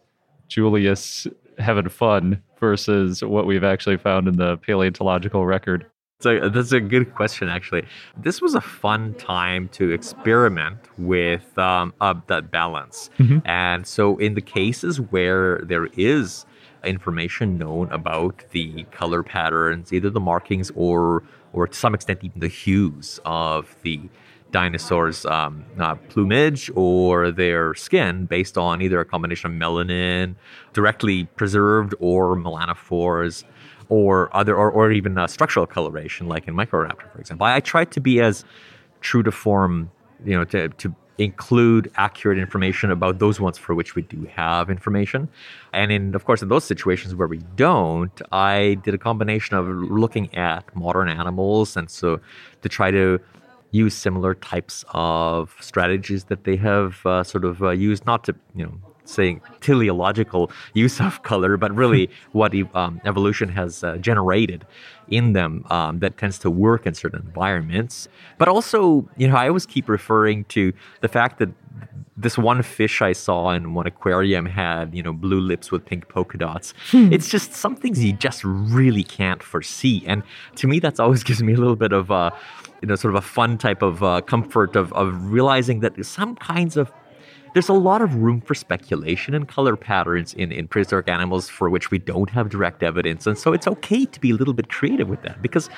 Julius having fun versus what we've actually found in the paleontological record? So that's a good question, actually. This was a fun time to experiment with um, uh, that balance. And so, in the cases where there is information known about the color patterns, either the markings or, or to some extent, even the hues of the dinosaurs' um, uh, plumage or their skin based on either a combination of melanin, directly preserved, or melanophores, or other, or, or even uh, structural coloration, like in Microraptor, for example. I, I tried to be as true to form, you know, to, to include accurate information about those ones for which we do have information. And in, of course, in those situations where we don't, I did a combination of looking at modern animals, and so to try to use similar types of strategies that they have uh, sort of uh, used, not to, you know, saying teleological <laughs> use of color, but really <laughs> what um, evolution has uh, generated in them um, that tends to work in certain environments. But also, you know, I always keep referring to the fact that this one fish I saw in one aquarium had, you know, blue lips with pink polka dots. It's just some things you just really can't foresee. And to me, that's always <laughs> gives me a little bit of, uh, you know, sort of a fun type of uh, comfort of, of realizing that there's some kinds of there's a lot of room for speculation and color patterns in, in prehistoric animals for which we don't have direct evidence. And so it's okay to be a little bit creative with that because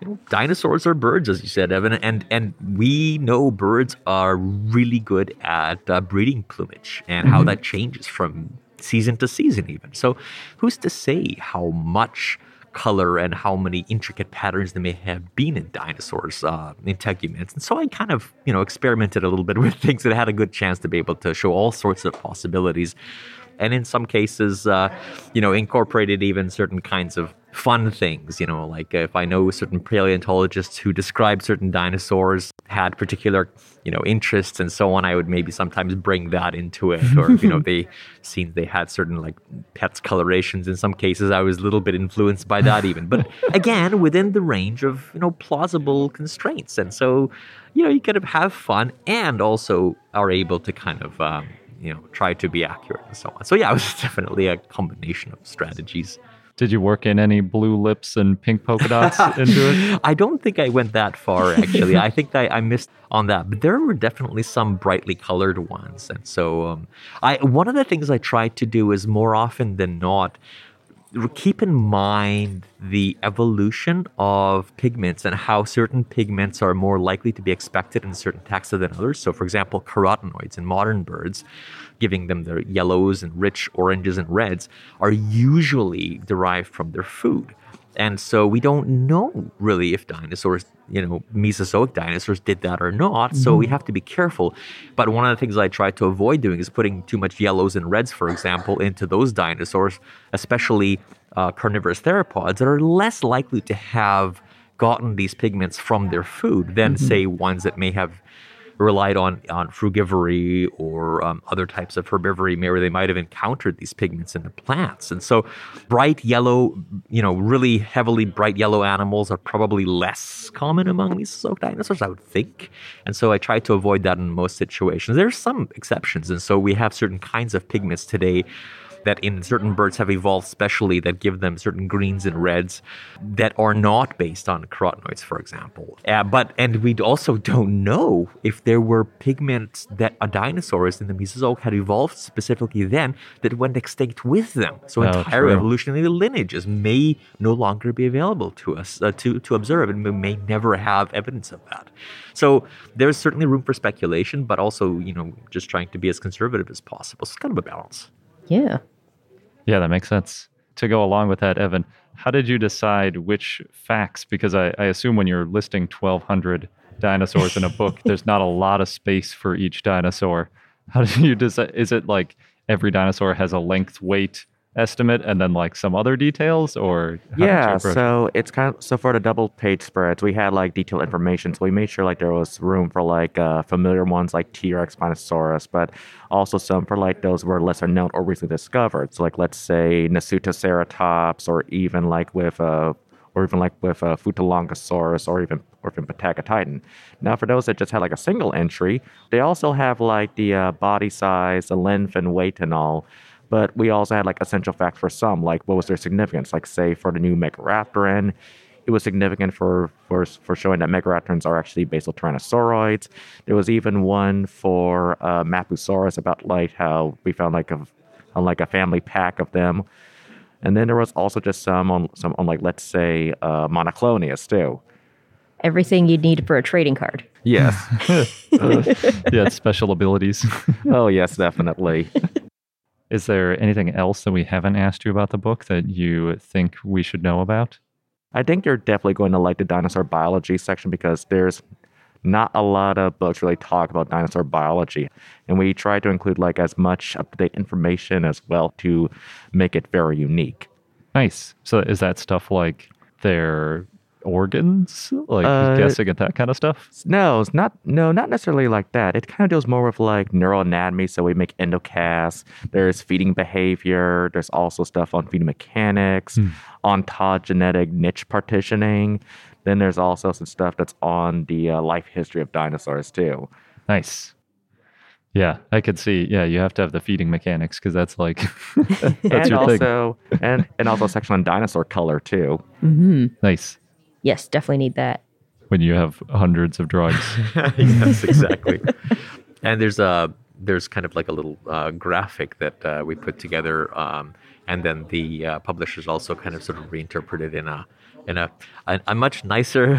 you know, dinosaurs are birds, as you said, Evan, and and we know birds are really good at uh, breeding plumage and how that changes from season to season, even. So, who's to say how much color and how many intricate patterns there may have been in dinosaurs, uh, integuments? And so, I kind of you know experimented a little bit <laughs> with things that had a good chance to be able to show all sorts of possibilities and in some cases, uh, you know, incorporated even certain kinds of fun things. You know, like if I know certain paleontologists who describe certain dinosaurs had particular, you know, interests and so on, I would maybe sometimes bring that into it. Or you know, <laughs> they seen they had certain like pets colorations. In some cases, I was a little bit influenced by that even. But <laughs> again, within the range of you know plausible constraints, and so you know, you kind of have fun and also are able to kind of. Um, you know, try to be accurate and so on. So yeah, it was <laughs> definitely a combination of strategies. Did you work in any blue lips and pink polka dots <laughs> into it? I don't think I went that far actually. I think I, I missed on that, but there were definitely some brightly colored ones. And so, um, I one of the things I tried to do is more often than not keep in mind the evolution of pigments and how certain pigments are more likely to be expected in certain taxa than others. So, for example, carotenoids in modern birds, giving them their yellows and rich oranges and reds, are usually derived from their food. And so we don't know really if dinosaurs, you know, Mesozoic dinosaurs did that or not. So we have to be careful. But one of the things I try to avoid doing is putting too much yellows and reds, for example, into those dinosaurs, especially uh, carnivorous theropods that are less likely to have gotten these pigments from their food than, say, ones that may have relied on on frugivory or um, other types of herbivory where they might have encountered these pigments in the plants. And so bright yellow you know really heavily bright yellow animals are probably less common among mesozoic dinosaurs i would think. And so i try to avoid that in most situations. There are some exceptions and so we have certain kinds of pigments today that in certain birds have evolved specially that give them certain greens and reds that are not based on carotenoids, for example. Uh, but and we also don't know if there were pigments that a dinosaurs in the Mesozoic had evolved specifically then that went extinct with them. So Oh, entire true. evolutionary lineages may no longer be available to us uh, to to observe, and we may never have evidence of that. So there's certainly room for speculation, but also you know just trying to be as conservative as possible. So it's kind of a balance. Yeah. Yeah, that makes sense. To go along with that, Evan, how did you decide which facts? Because I, I assume when you're listing 1,200 dinosaurs in a book, <laughs> there's not a lot of space for each dinosaur. How did you decide? Is it like every dinosaur has a length weight estimate and then like some other details or how did you Yeah, so it's kind of so for the double page spreads, we had like detailed information. So we made sure like there was room for like uh, familiar ones like T Rex, Spinosaurus, but also some for like those were lesser known or recently discovered. So like let's say Nasutoceratops, or even like with uh, or even like with uh, Futalognkosaurus, or even or even Patagotitan. Now for those that just had like a single entry, they also have like the uh, body size, the length and weight and all. But we also had like essential facts for some, like what was their significance? Like say for the new Megaraptoran, it was significant for for for showing that Megaraptorans are actually basal tyrannosauroids. There was even one for uh, Mapusaurus about like how we found like a on like a family pack of them. And then there was also just some on some on like let's say uh, Monoclonius too. Everything you'd need for a trading card. Yes. <laughs> yeah, special abilities. <laughs> oh yes, definitely. <laughs> Is there anything else that we haven't asked you about the book that you think we should know about? I think you're definitely going to like the dinosaur biology section because there's not a lot of books really talk about dinosaur biology. And we try to include like as much up to date information as well to make it very unique. Nice. So is that stuff like their organs? Like Uh, guessing at that kind of stuff? No, it's not no, not necessarily like that. It kind of deals more with like neural anatomy. So we make endocasts, there's feeding behavior, there's also stuff on feeding mechanics, ontogenetic niche partitioning. Then there's also some stuff that's on the uh, life history of dinosaurs too. Nice. Yeah, I could see. Yeah, you have to have the feeding mechanics because that's like <laughs> that's and your thing. also and and also a section on dinosaur color too. Mm-hmm. Nice Yes, definitely need that. when you have hundreds of drawings. <laughs> yes, exactly. and there's a there's kind of like a little uh, graphic that uh, we put together, um, and then the uh, publishers also kind of sort of reinterpreted in a in a a, a much nicer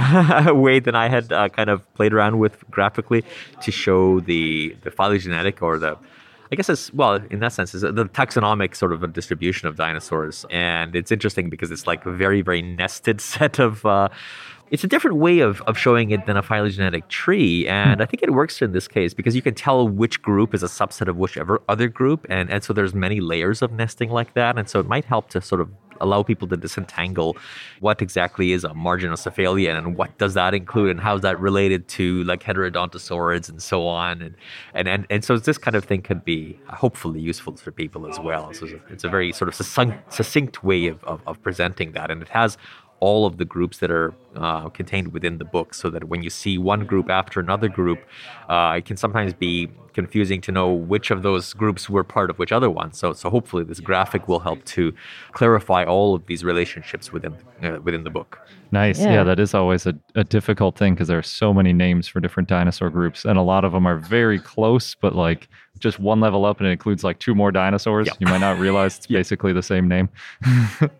<laughs> way than I had uh, kind of played around with graphically to show the the phylogenetic or the I guess it's well in that sense is uh, the taxonomic sort of a distribution of dinosaurs, and it's interesting because it's like a very very nested <laughs> set of. Uh, it's a different way of, of showing it than a phylogenetic tree, and hmm. I think it works in this case because you can tell which group is a subset of whichever other group, and, and so there's many layers of nesting like that, and so it might help to sort of allow people to disentangle what exactly is a marginocephalian and what does that include and how is that related to like heterodontosaurids and so on. And and and, and so this kind of thing could be hopefully useful for people as well. So it's a, it's a very sort of succinct, succinct way of, of, of presenting that. And it has all of the groups that are uh, contained within the book so that when you see one group after another group, uh, it can sometimes be confusing to know which of those groups were part of which other one. So, so hopefully this graphic will help to clarify all of these relationships within uh, within the book. Nice. Yeah, Yeah. that is always a, a difficult thing because there are so many names for different dinosaur groups, and a lot of them are very close, but like just one level up and it includes like two more dinosaurs. Yep. You might not realize it's <laughs> basically the same name. <laughs>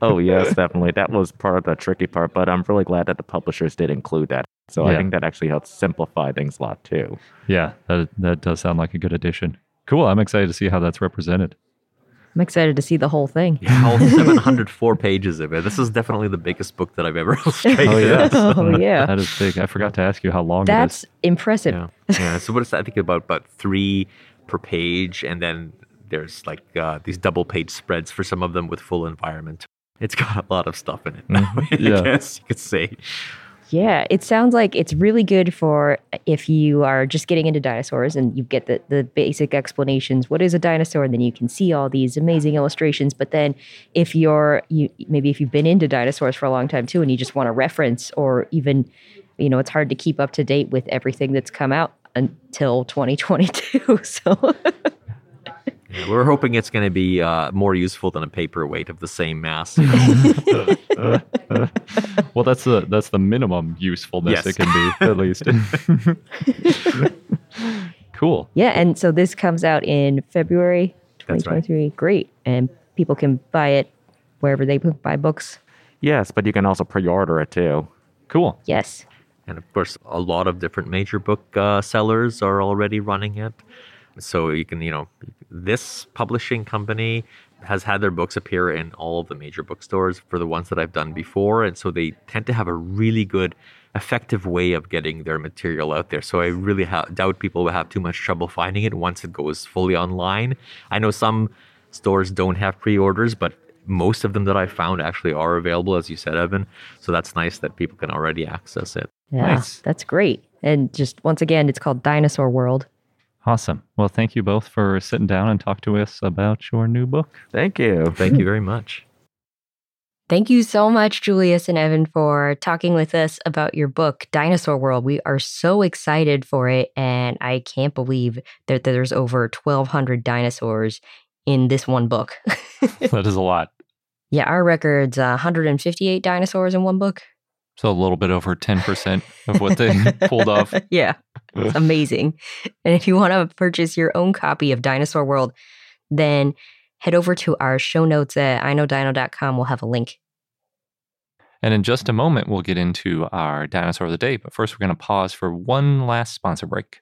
Oh yes, definitely. That was part of the tricky part, but I'm really glad that the publishers did include that. So I think that actually helps simplify things a lot too. Yeah, that that does sound like a good addition. Cool. I'm excited to see how that's represented. I'm excited to see the whole thing. Yeah, all <laughs> 704 pages of it. This is definitely the biggest book that I've ever illustrated. Oh yeah. Oh, yeah. That is big. I forgot to ask you how long That's it impressive. Yeah, yeah. So what is that? I think about about three per page, and then there's like uh, these double page spreads for some of them with full environment. It's got a lot of stuff in it. Now, <laughs> I yeah. guess you could say. Yeah, it sounds like it's really good for if you are just getting into dinosaurs and you get the, the basic explanations. What is a dinosaur? And then you can see all these amazing illustrations. But then if you're you maybe if you've been into dinosaurs for a long time too and you just want to reference or even you know, it's hard to keep up to date with everything that's come out until 2022. <laughs> So Yeah, we're hoping it's going to be uh, more useful than a paperweight of the same mass. you know. is. well, that's the that's the minimum usefulness Yes. it can be, at least. <laughs> cool. yeah, and so this comes out in February That's right. 2023. Great. And people can buy it wherever they buy books. Yes, but you can also pre-order it too. Cool. Yes. And of course, a lot of different major book uh, sellers are already running it. So you can, you know, this publishing company has had their books appear in all of the major bookstores for the ones that I've done before. And so they tend to have a really good, effective way of getting their material out there. So I really ha- doubt people will have too much trouble finding it once it goes fully online. I know some stores don't have pre-orders, but most of them that I found actually are available, as you said, Evan. So that's nice that people can already access it. Yeah, Nice. that's great. And just once again, it's called Dinosaur World. Awesome. Well, thank you both for sitting down and talk to us about your new book. Thank you. Thank you very much. Thank you so much, Julius and Evan, for talking with us about your book, Dinosaur World. We are so excited for it, and I can't believe that there's over 1,200 dinosaurs in this one book. <laughs> that is a lot. Yeah, our record's uh, 158 dinosaurs in one book. So a little bit over 10% of what they <laughs> pulled off. yeah, it's amazing. And if you want to purchase your own copy of Dinosaur World, then head over to our show notes at iknowdino.com. We'll have a link. And in just a moment, we'll get into our dinosaur of the day. But first, we're going to pause for one last sponsor break.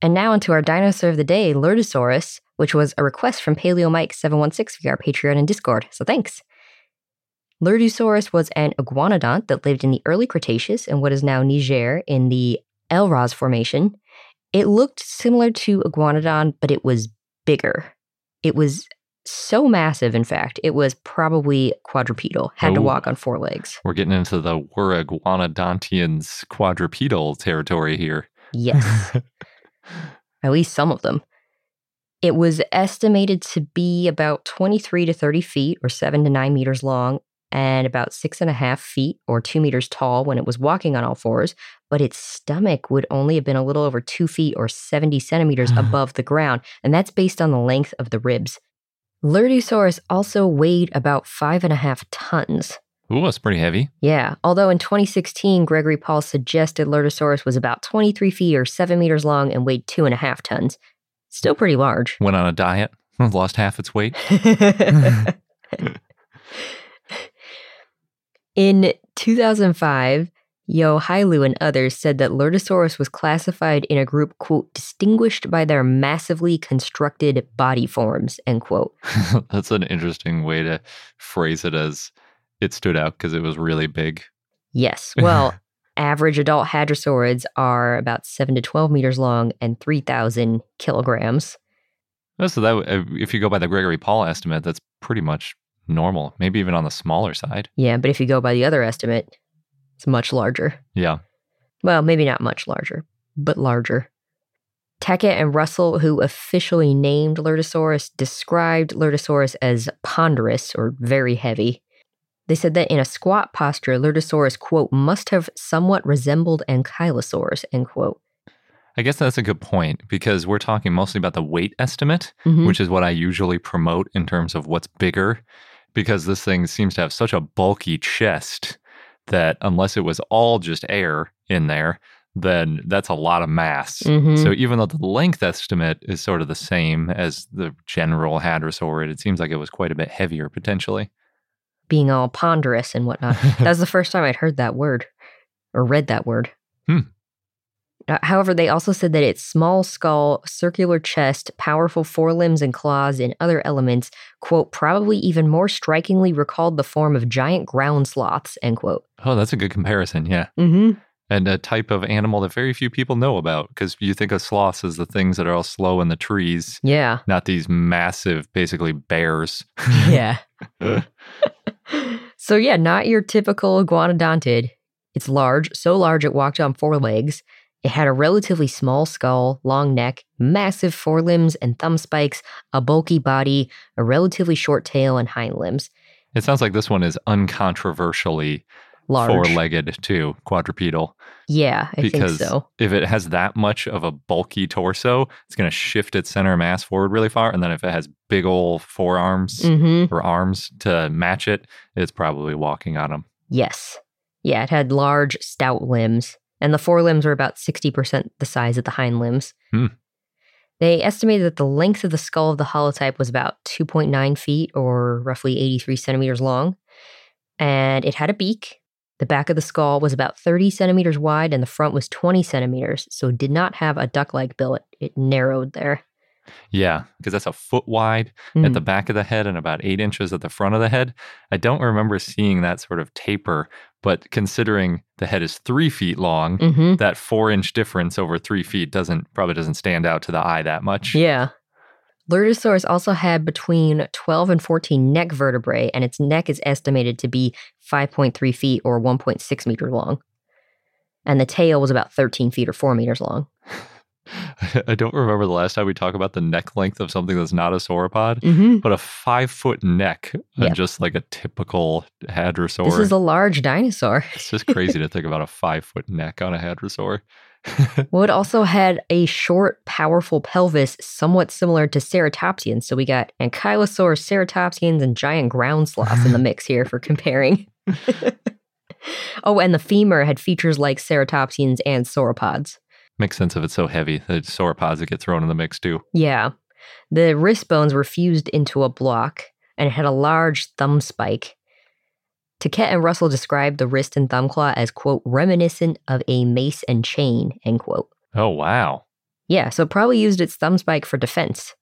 And now into our dinosaur of the day, Lurdusaurus, which was a request from Paleo Mike 716 via our Patreon and Discord. So thanks. Lurdusaurus was an iguanodont that lived in the early Cretaceous in what is now Niger in the Elrhaz Formation. It looked similar to iguanodon, but it was bigger. It was so massive, in fact, it was probably quadrupedal, had to Oh. walk on four legs. We're getting into the we're iguanodontians quadrupedal territory here. Yes. <laughs> At least some of them. It was estimated to be about 23 to 30 feet or 7 to 9 meters long and about 6.5 feet or 2 meters tall when it was walking on all fours, but its stomach would only have been a little over 2 feet or 70 centimeters <sighs> above the ground, and that's based on the length of the ribs. Lurdusaurus also weighed about 5.5 tons. Ooh, that's pretty heavy. Yeah, although in 2016, Gregory Paul suggested Lurdusaurus was about 23 feet or 7 meters long and weighed 2.5 tons. Still pretty large. Went on a diet, <laughs> lost half its weight. <laughs> in 2005, You Hailu and others said that Lurdusaurus was classified in a group, quote, distinguished by their massively constructed body forms, end quote. <laughs> That's an interesting way to phrase it as it stood out because it was really big. Yes. Well, <laughs> average adult hadrosaurids are about 7 to 12 meters long and 3,000 kilograms. Oh, So that uh, if you go by the Gregory Paul estimate, that's pretty much normal, maybe even on the smaller side. Yeah, but if you go by the other estimate, it's much larger. Yeah. Well, maybe not much larger, but larger. Taquet and Russell, who officially named Lurdusaurus, described Lurdusaurus as ponderous or very heavy. They said that in a squat posture, Lurdusaurus, quote, must have somewhat resembled Ankylosaurus, end quote. I guess that's a good point because we're talking mostly about the weight estimate, Mhm. which is what I usually promote in terms of what's bigger, because this thing seems to have such a bulky chest that unless it was all just air in there, then that's a lot of mass. Mhm. So even though the length estimate is sort of the same as the general hadrosaurid, it seems like it was quite a bit heavier potentially. Being all ponderous and whatnot. <laughs> that was the first time I'd heard that word or read that word. Hmm. Uh, However, they also said that its small skull, circular chest, powerful forelimbs and claws, and other elements, quote, probably even more strikingly recalled the form of giant ground sloths, end quote. Oh, that's a good comparison. Yeah. Mm-hmm. And a type of animal that very few people know about because you think of sloths as the things that are all slow in the trees, Yeah. not these massive, basically bears. <laughs> Yeah. <laughs> so, yeah, not your typical iguanodontid. It's large, so large it walked on four legs. It had a relatively small skull, long neck, massive forelimbs and thumb spikes, a bulky body, a relatively short tail, and hind limbs. It sounds like this one is uncontroversially Large. four-legged too, quadrupedal. Yeah, I because think so. if it has that much of a bulky torso, it's going to shift its center of mass forward really far. And then if it has big old forearms hmm or arms to match it, it's probably walking on them. Yes. Yeah, it had large, stout limbs, and the forelimbs were about 60% the size of the hind limbs. Hmm. They estimated that the length of the skull of the holotype was about 2.9 feet or roughly 83 centimeters long. And it had a beak. The back of the skull was about 30 centimeters wide and the front was 20 centimeters, so it did not have a duck like bill. It, it narrowed there. Yeah, because that's a foot wide Hmm. at the back of the head and about eight inches at the front of the head. I don't remember seeing that sort of taper, but considering the head is three feet long, hmm that four inch difference over three feet doesn't probably doesn't stand out to the eye that much. Yeah. Lurdusaurus also had between 12 and 14 neck vertebrae, and its neck is estimated to be 5.3 feet or 1.6 meters long. And the tail was about 13 feet or 4 meters long. <laughs> <laughs> I don't remember the last time we talked about the neck length of something that's not a sauropod, Mm-hmm. but a five foot neck Yeah. just like a typical hadrosaur. This is a large dinosaur. it's just crazy <laughs> to think about a five foot neck on a hadrosaur. <laughs> Well, it also had a short, powerful pelvis, somewhat similar to ceratopsians. So we got ankylosaurs, ceratopsians, and giant ground sloths in the mix here for comparing. oh, and the femur had features like ceratopsians and sauropods. Makes sense if it's so heavy. The sauropods that get thrown in the mix too. Yeah. The wrist bones were fused into a block and it had a large thumb spike. Taquet and Russell described the wrist and thumb claw as, quote, reminiscent of a mace and chain, end quote. Oh wow. Yeah, so it probably used its thumb spike for defense.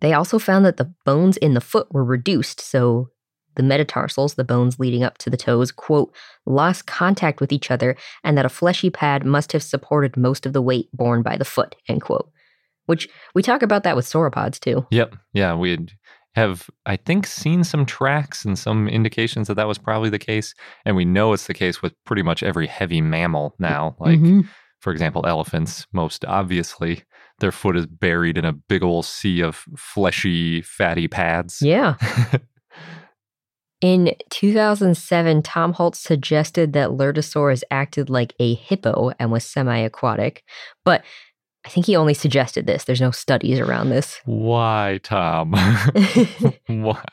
They also found that the bones in the foot were reduced, so the metatarsals, the bones leading up to the toes, quote, lost contact with each other, and that a fleshy pad must have supported most of the weight borne by the foot, end quote. Which we talk about that with sauropods too. Yep. Yeah, we have I think seen some tracks and some indications that that was probably the case, and we know it's the case with pretty much every heavy mammal now. Like Mhm. for example, elephants. Most obviously, their foot is buried in a big old sea of fleshy, fatty pads. Yeah. <laughs> In 2007, Tom Holtz suggested that Lurdusaurus acted like a hippo and was semi aquatic, but I think he only suggested this. There's no studies around this. Why, Tom? <laughs> <laughs> why?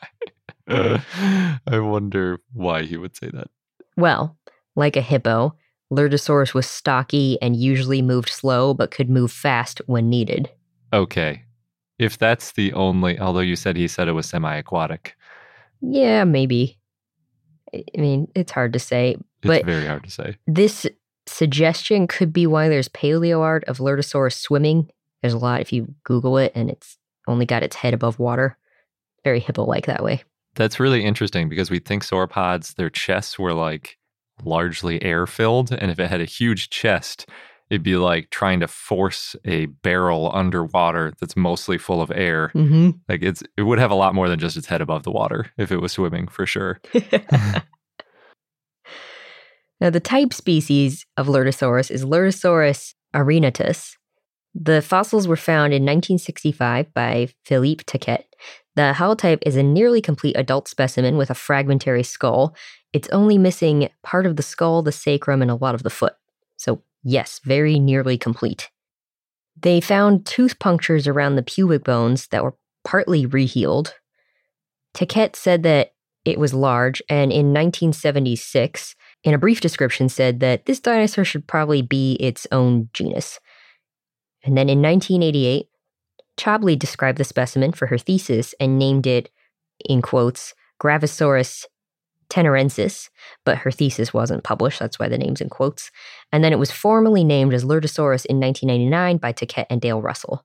<laughs> I wonder why he would say that. well, like a hippo, Lurdusaurus was stocky and usually moved slow, but could move fast when needed. Okay. If that's the only, although you said he said it was semi aquatic, Yeah, maybe. I mean, it's hard to say, it's but very hard to say. this suggestion could be why there's paleo art of Lurdusaurus swimming. There's a lot if you Google it, and it's only got its head above water. Very hippo like that way. That's really interesting because we think sauropods, their chests were like largely air filled. And if it had a huge chest, it'd be like trying to force a barrel underwater that's mostly full of air. Mm-hmm. Like it's it would have a lot more than just its head above the water if it was swimming for sure. <laughs> now, the type species of Lurdusaurus is Lurdusaurus arenatus. The fossils were found in 1965 by Philippe Taquet. The holotype is a nearly complete adult specimen with a fragmentary skull. It's only missing part of the skull, the sacrum, and a lot of the foot. So, yes, very nearly complete. They found tooth punctures around the pubic bones that were partly rehealed. Taquet said that it was large, and in 1976, in a brief description, said that this dinosaur should probably be its own genus. And then in 1988, Chabli described the specimen for her thesis and named it, in quotes, Gravisaurus tenerensis, but her thesis wasn't published, that's why the name's in quotes. And then it was formally named as Lurdusaurus in 1999 by Taquet and Dale Russell.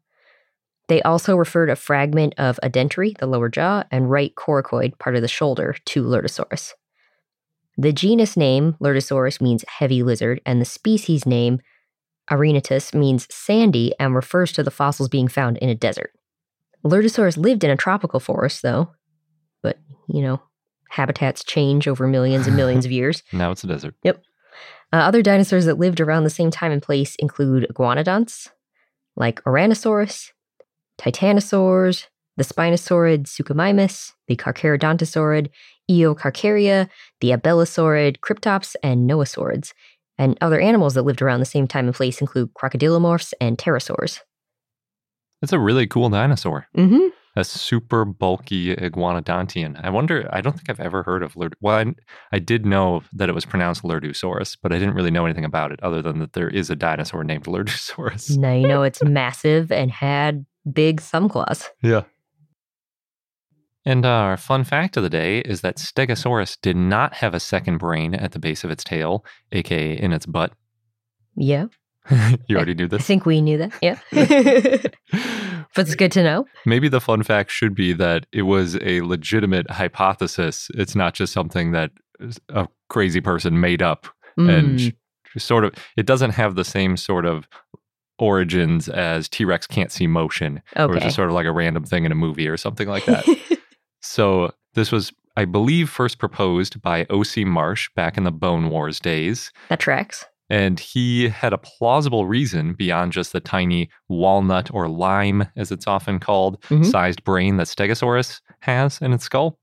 They also referred a fragment of a dentary, the lower jaw, and right coracoid, part of the shoulder, to Lurdusaurus. The genus name, Lurdusaurus, means heavy lizard, and the species name, Arenatus, means sandy and refers to the fossils being found in a desert. Lurdusaurus lived in a tropical forest, though, but, you know, habitats change over millions and millions <laughs> of years. Now it's a desert. Uh, other dinosaurs that lived around the same time and place include iguanodonts, like Ouranosaurus, titanosaurs, the Spinosaurid Suchomimus, the Carcharodontosaurid, Eocarcharia, the Abelisaurid, Kryptops, and Noasaurids. And other animals that lived around the same time and place include crocodilomorphs and pterosaurs. It's a really cool dinosaur. Mm-hmm. A super bulky iguanodontian. I wonder, I don't think I've ever heard of Lurd. Well, I, I did know that it was pronounced Lurdusaurus, but I didn't really know anything about it other than that there is a dinosaur named Lurdusaurus. Now you know it's <laughs> massive and had big thumb claws. Yeah. And uh, our fun fact of the day is that Stegosaurus did not have a second brain at the base of its tail, aka in its butt. Yeah, <laughs> you already knew this? I think we knew that. Yeah. <laughs> but it's good to know. Maybe the fun fact should be that it was a legitimate hypothesis. It's not just something that a crazy person made up and Mm. sh- sort of it doesn't have the same sort of origins as T-Rex can't see motion or Okay. just sort of like a random thing in a movie or something like that. <laughs> so this was I believe first proposed by O.C. Marsh back in the Bone Wars days that tracks. And he had a plausible reason beyond just the tiny walnut or lime as it's often called Mhm. sized brain that Stegosaurus has in its skull.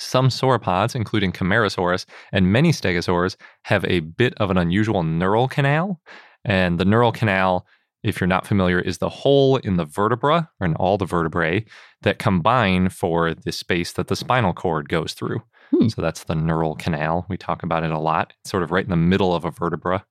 Some sauropods, including Camarasaurus and many stegosaurs, have a bit of an unusual neural canal. And the neural canal, if you're not familiar, is the hole in the vertebra or in all the vertebrae that combine for the space that the spinal cord goes through. Hmm. So that's the neural canal. We talk about it a lot. It's sort of right in the middle of a vertebra.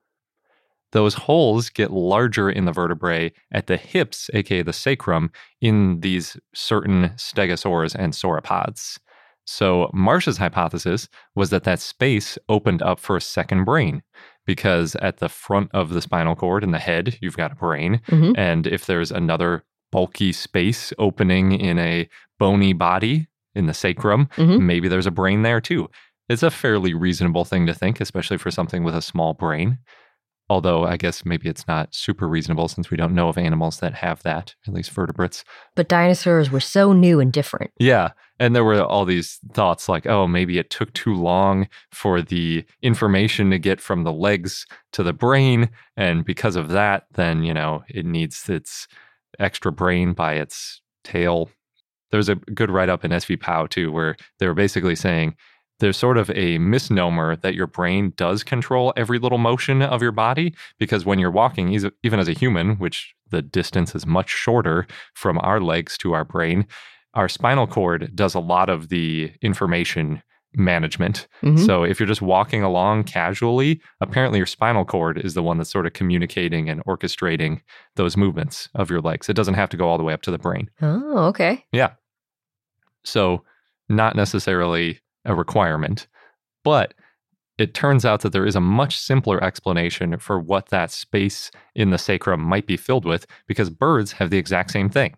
Those holes get larger in the vertebrae at the hips, aka the sacrum, in these certain stegosaurs and sauropods. So Marsh's hypothesis was that that space opened up for a second brain because at the front of the spinal cord in the head, you've got a brain. Mhm. And if there's another bulky space opening in a bony body in the sacrum, Mhm. maybe there's a brain there too. It's a fairly reasonable thing to think, especially for something with a small brain. Although I guess maybe it's not super reasonable since we don't know of animals that have that, at least vertebrates. But dinosaurs were so new and different. Yeah. And there were all these thoughts like, oh, maybe it took too long for the information to get from the legs to the brain. And because of that, then, you know, it needs its extra brain by its tail. There's a good write up in SV POW too, where they were basically saying there's sort of a misnomer that your brain does control every little motion of your body because when you're walking, even as a human, which the distance is much shorter from our legs to our brain, our spinal cord does a lot of the information management. Mhm. So if you're just walking along casually, apparently your spinal cord is the one that's sort of communicating and orchestrating those movements of your legs. It doesn't have to go all the way up to the brain. Oh, okay. Yeah. So, not necessarily a requirement, but it turns out that there is a much simpler explanation for what that space in the sacrum might be filled with because birds have the exact same thing.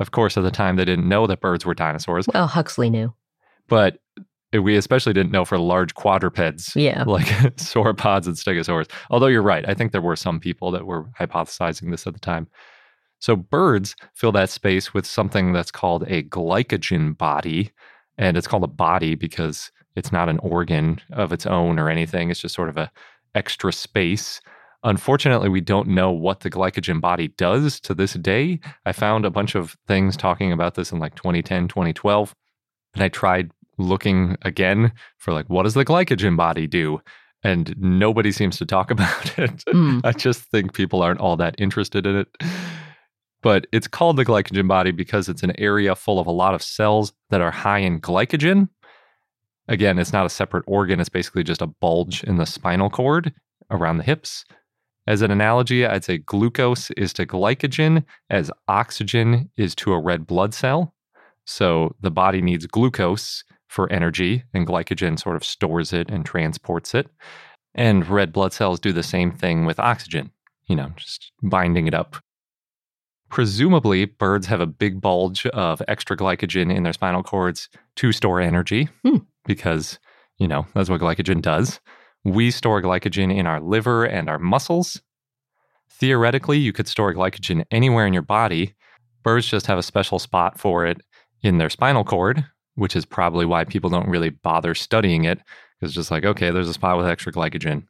Of course, at the time, they didn't know that birds were dinosaurs, Well, Huxley knew. But we especially didn't know for large quadrupeds Yeah. like <laughs> sauropods and stegosaurs. Although you're right, I think there were some people that were hypothesizing this at the time. So birds fill that space with something that's called a glycogen body, and it's called a body because it's not an organ of its own or anything. It's just sort of a extra space. Unfortunately, we don't know what the glycogen body does to this day. I found a bunch of things talking about this in like 2010, 2012, and I tried looking again for like what does the glycogen body do? And nobody seems to talk <laughs> about it. Hmm. i just think people aren't all that interested in it. But it's called the glycogen body because it's an area full of a lot of cells that are high in glycogen. Again it's not a separate organ. It's basically just a bulge in the spinal cord around the hips. As an analogy i'd say glucose is to glycogen as oxygen is to a red blood cell. So the body needs glucose for energy, and glycogen sort of stores it and transports it. And red blood cells do the same thing with oxygen, you know, just binding it up. Presumably, birds have a big bulge of extra glycogen in their spinal cords to store energy Hmm. because, you know, that's what glycogen does. We store glycogen in our liver and our muscles. Theoretically, you could store glycogen anywhere in your body. Birds just have a special spot for it in their spinal cord, which is probably why people don't really bother studying it. It's just like, okay, there's a spot with extra glycogen.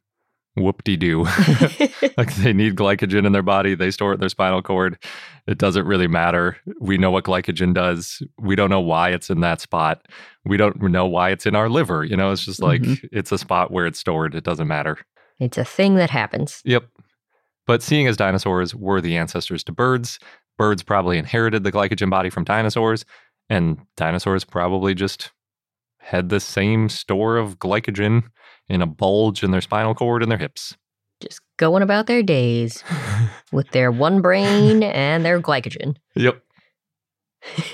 whoop de doo. <laughs> like they need glycogen in their body, they store it in their spinal cord. It doesn't really matter. We know what glycogen does. We don't know why it's in that spot. We don't know why it's in our liver. You know, it's just like Mhm. it's a spot where it's stored. It doesn't matter. It's a thing that happens. Yep. But seeing as dinosaurs were the ancestors to birds, birds probably inherited the glycogen body from dinosaurs, and dinosaurs probably just had the same store of glycogen in a bulge in their spinal cord and their hips. Just going about their days <laughs> with their one brain and their glycogen. Yep. <laughs>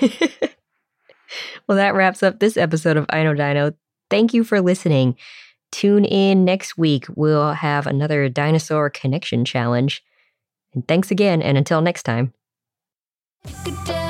well, that wraps up this episode of I Know Dino. Thank you for listening. Tune in next week. We'll have another dinosaur connection challenge. And thanks again, and until next time. Good day.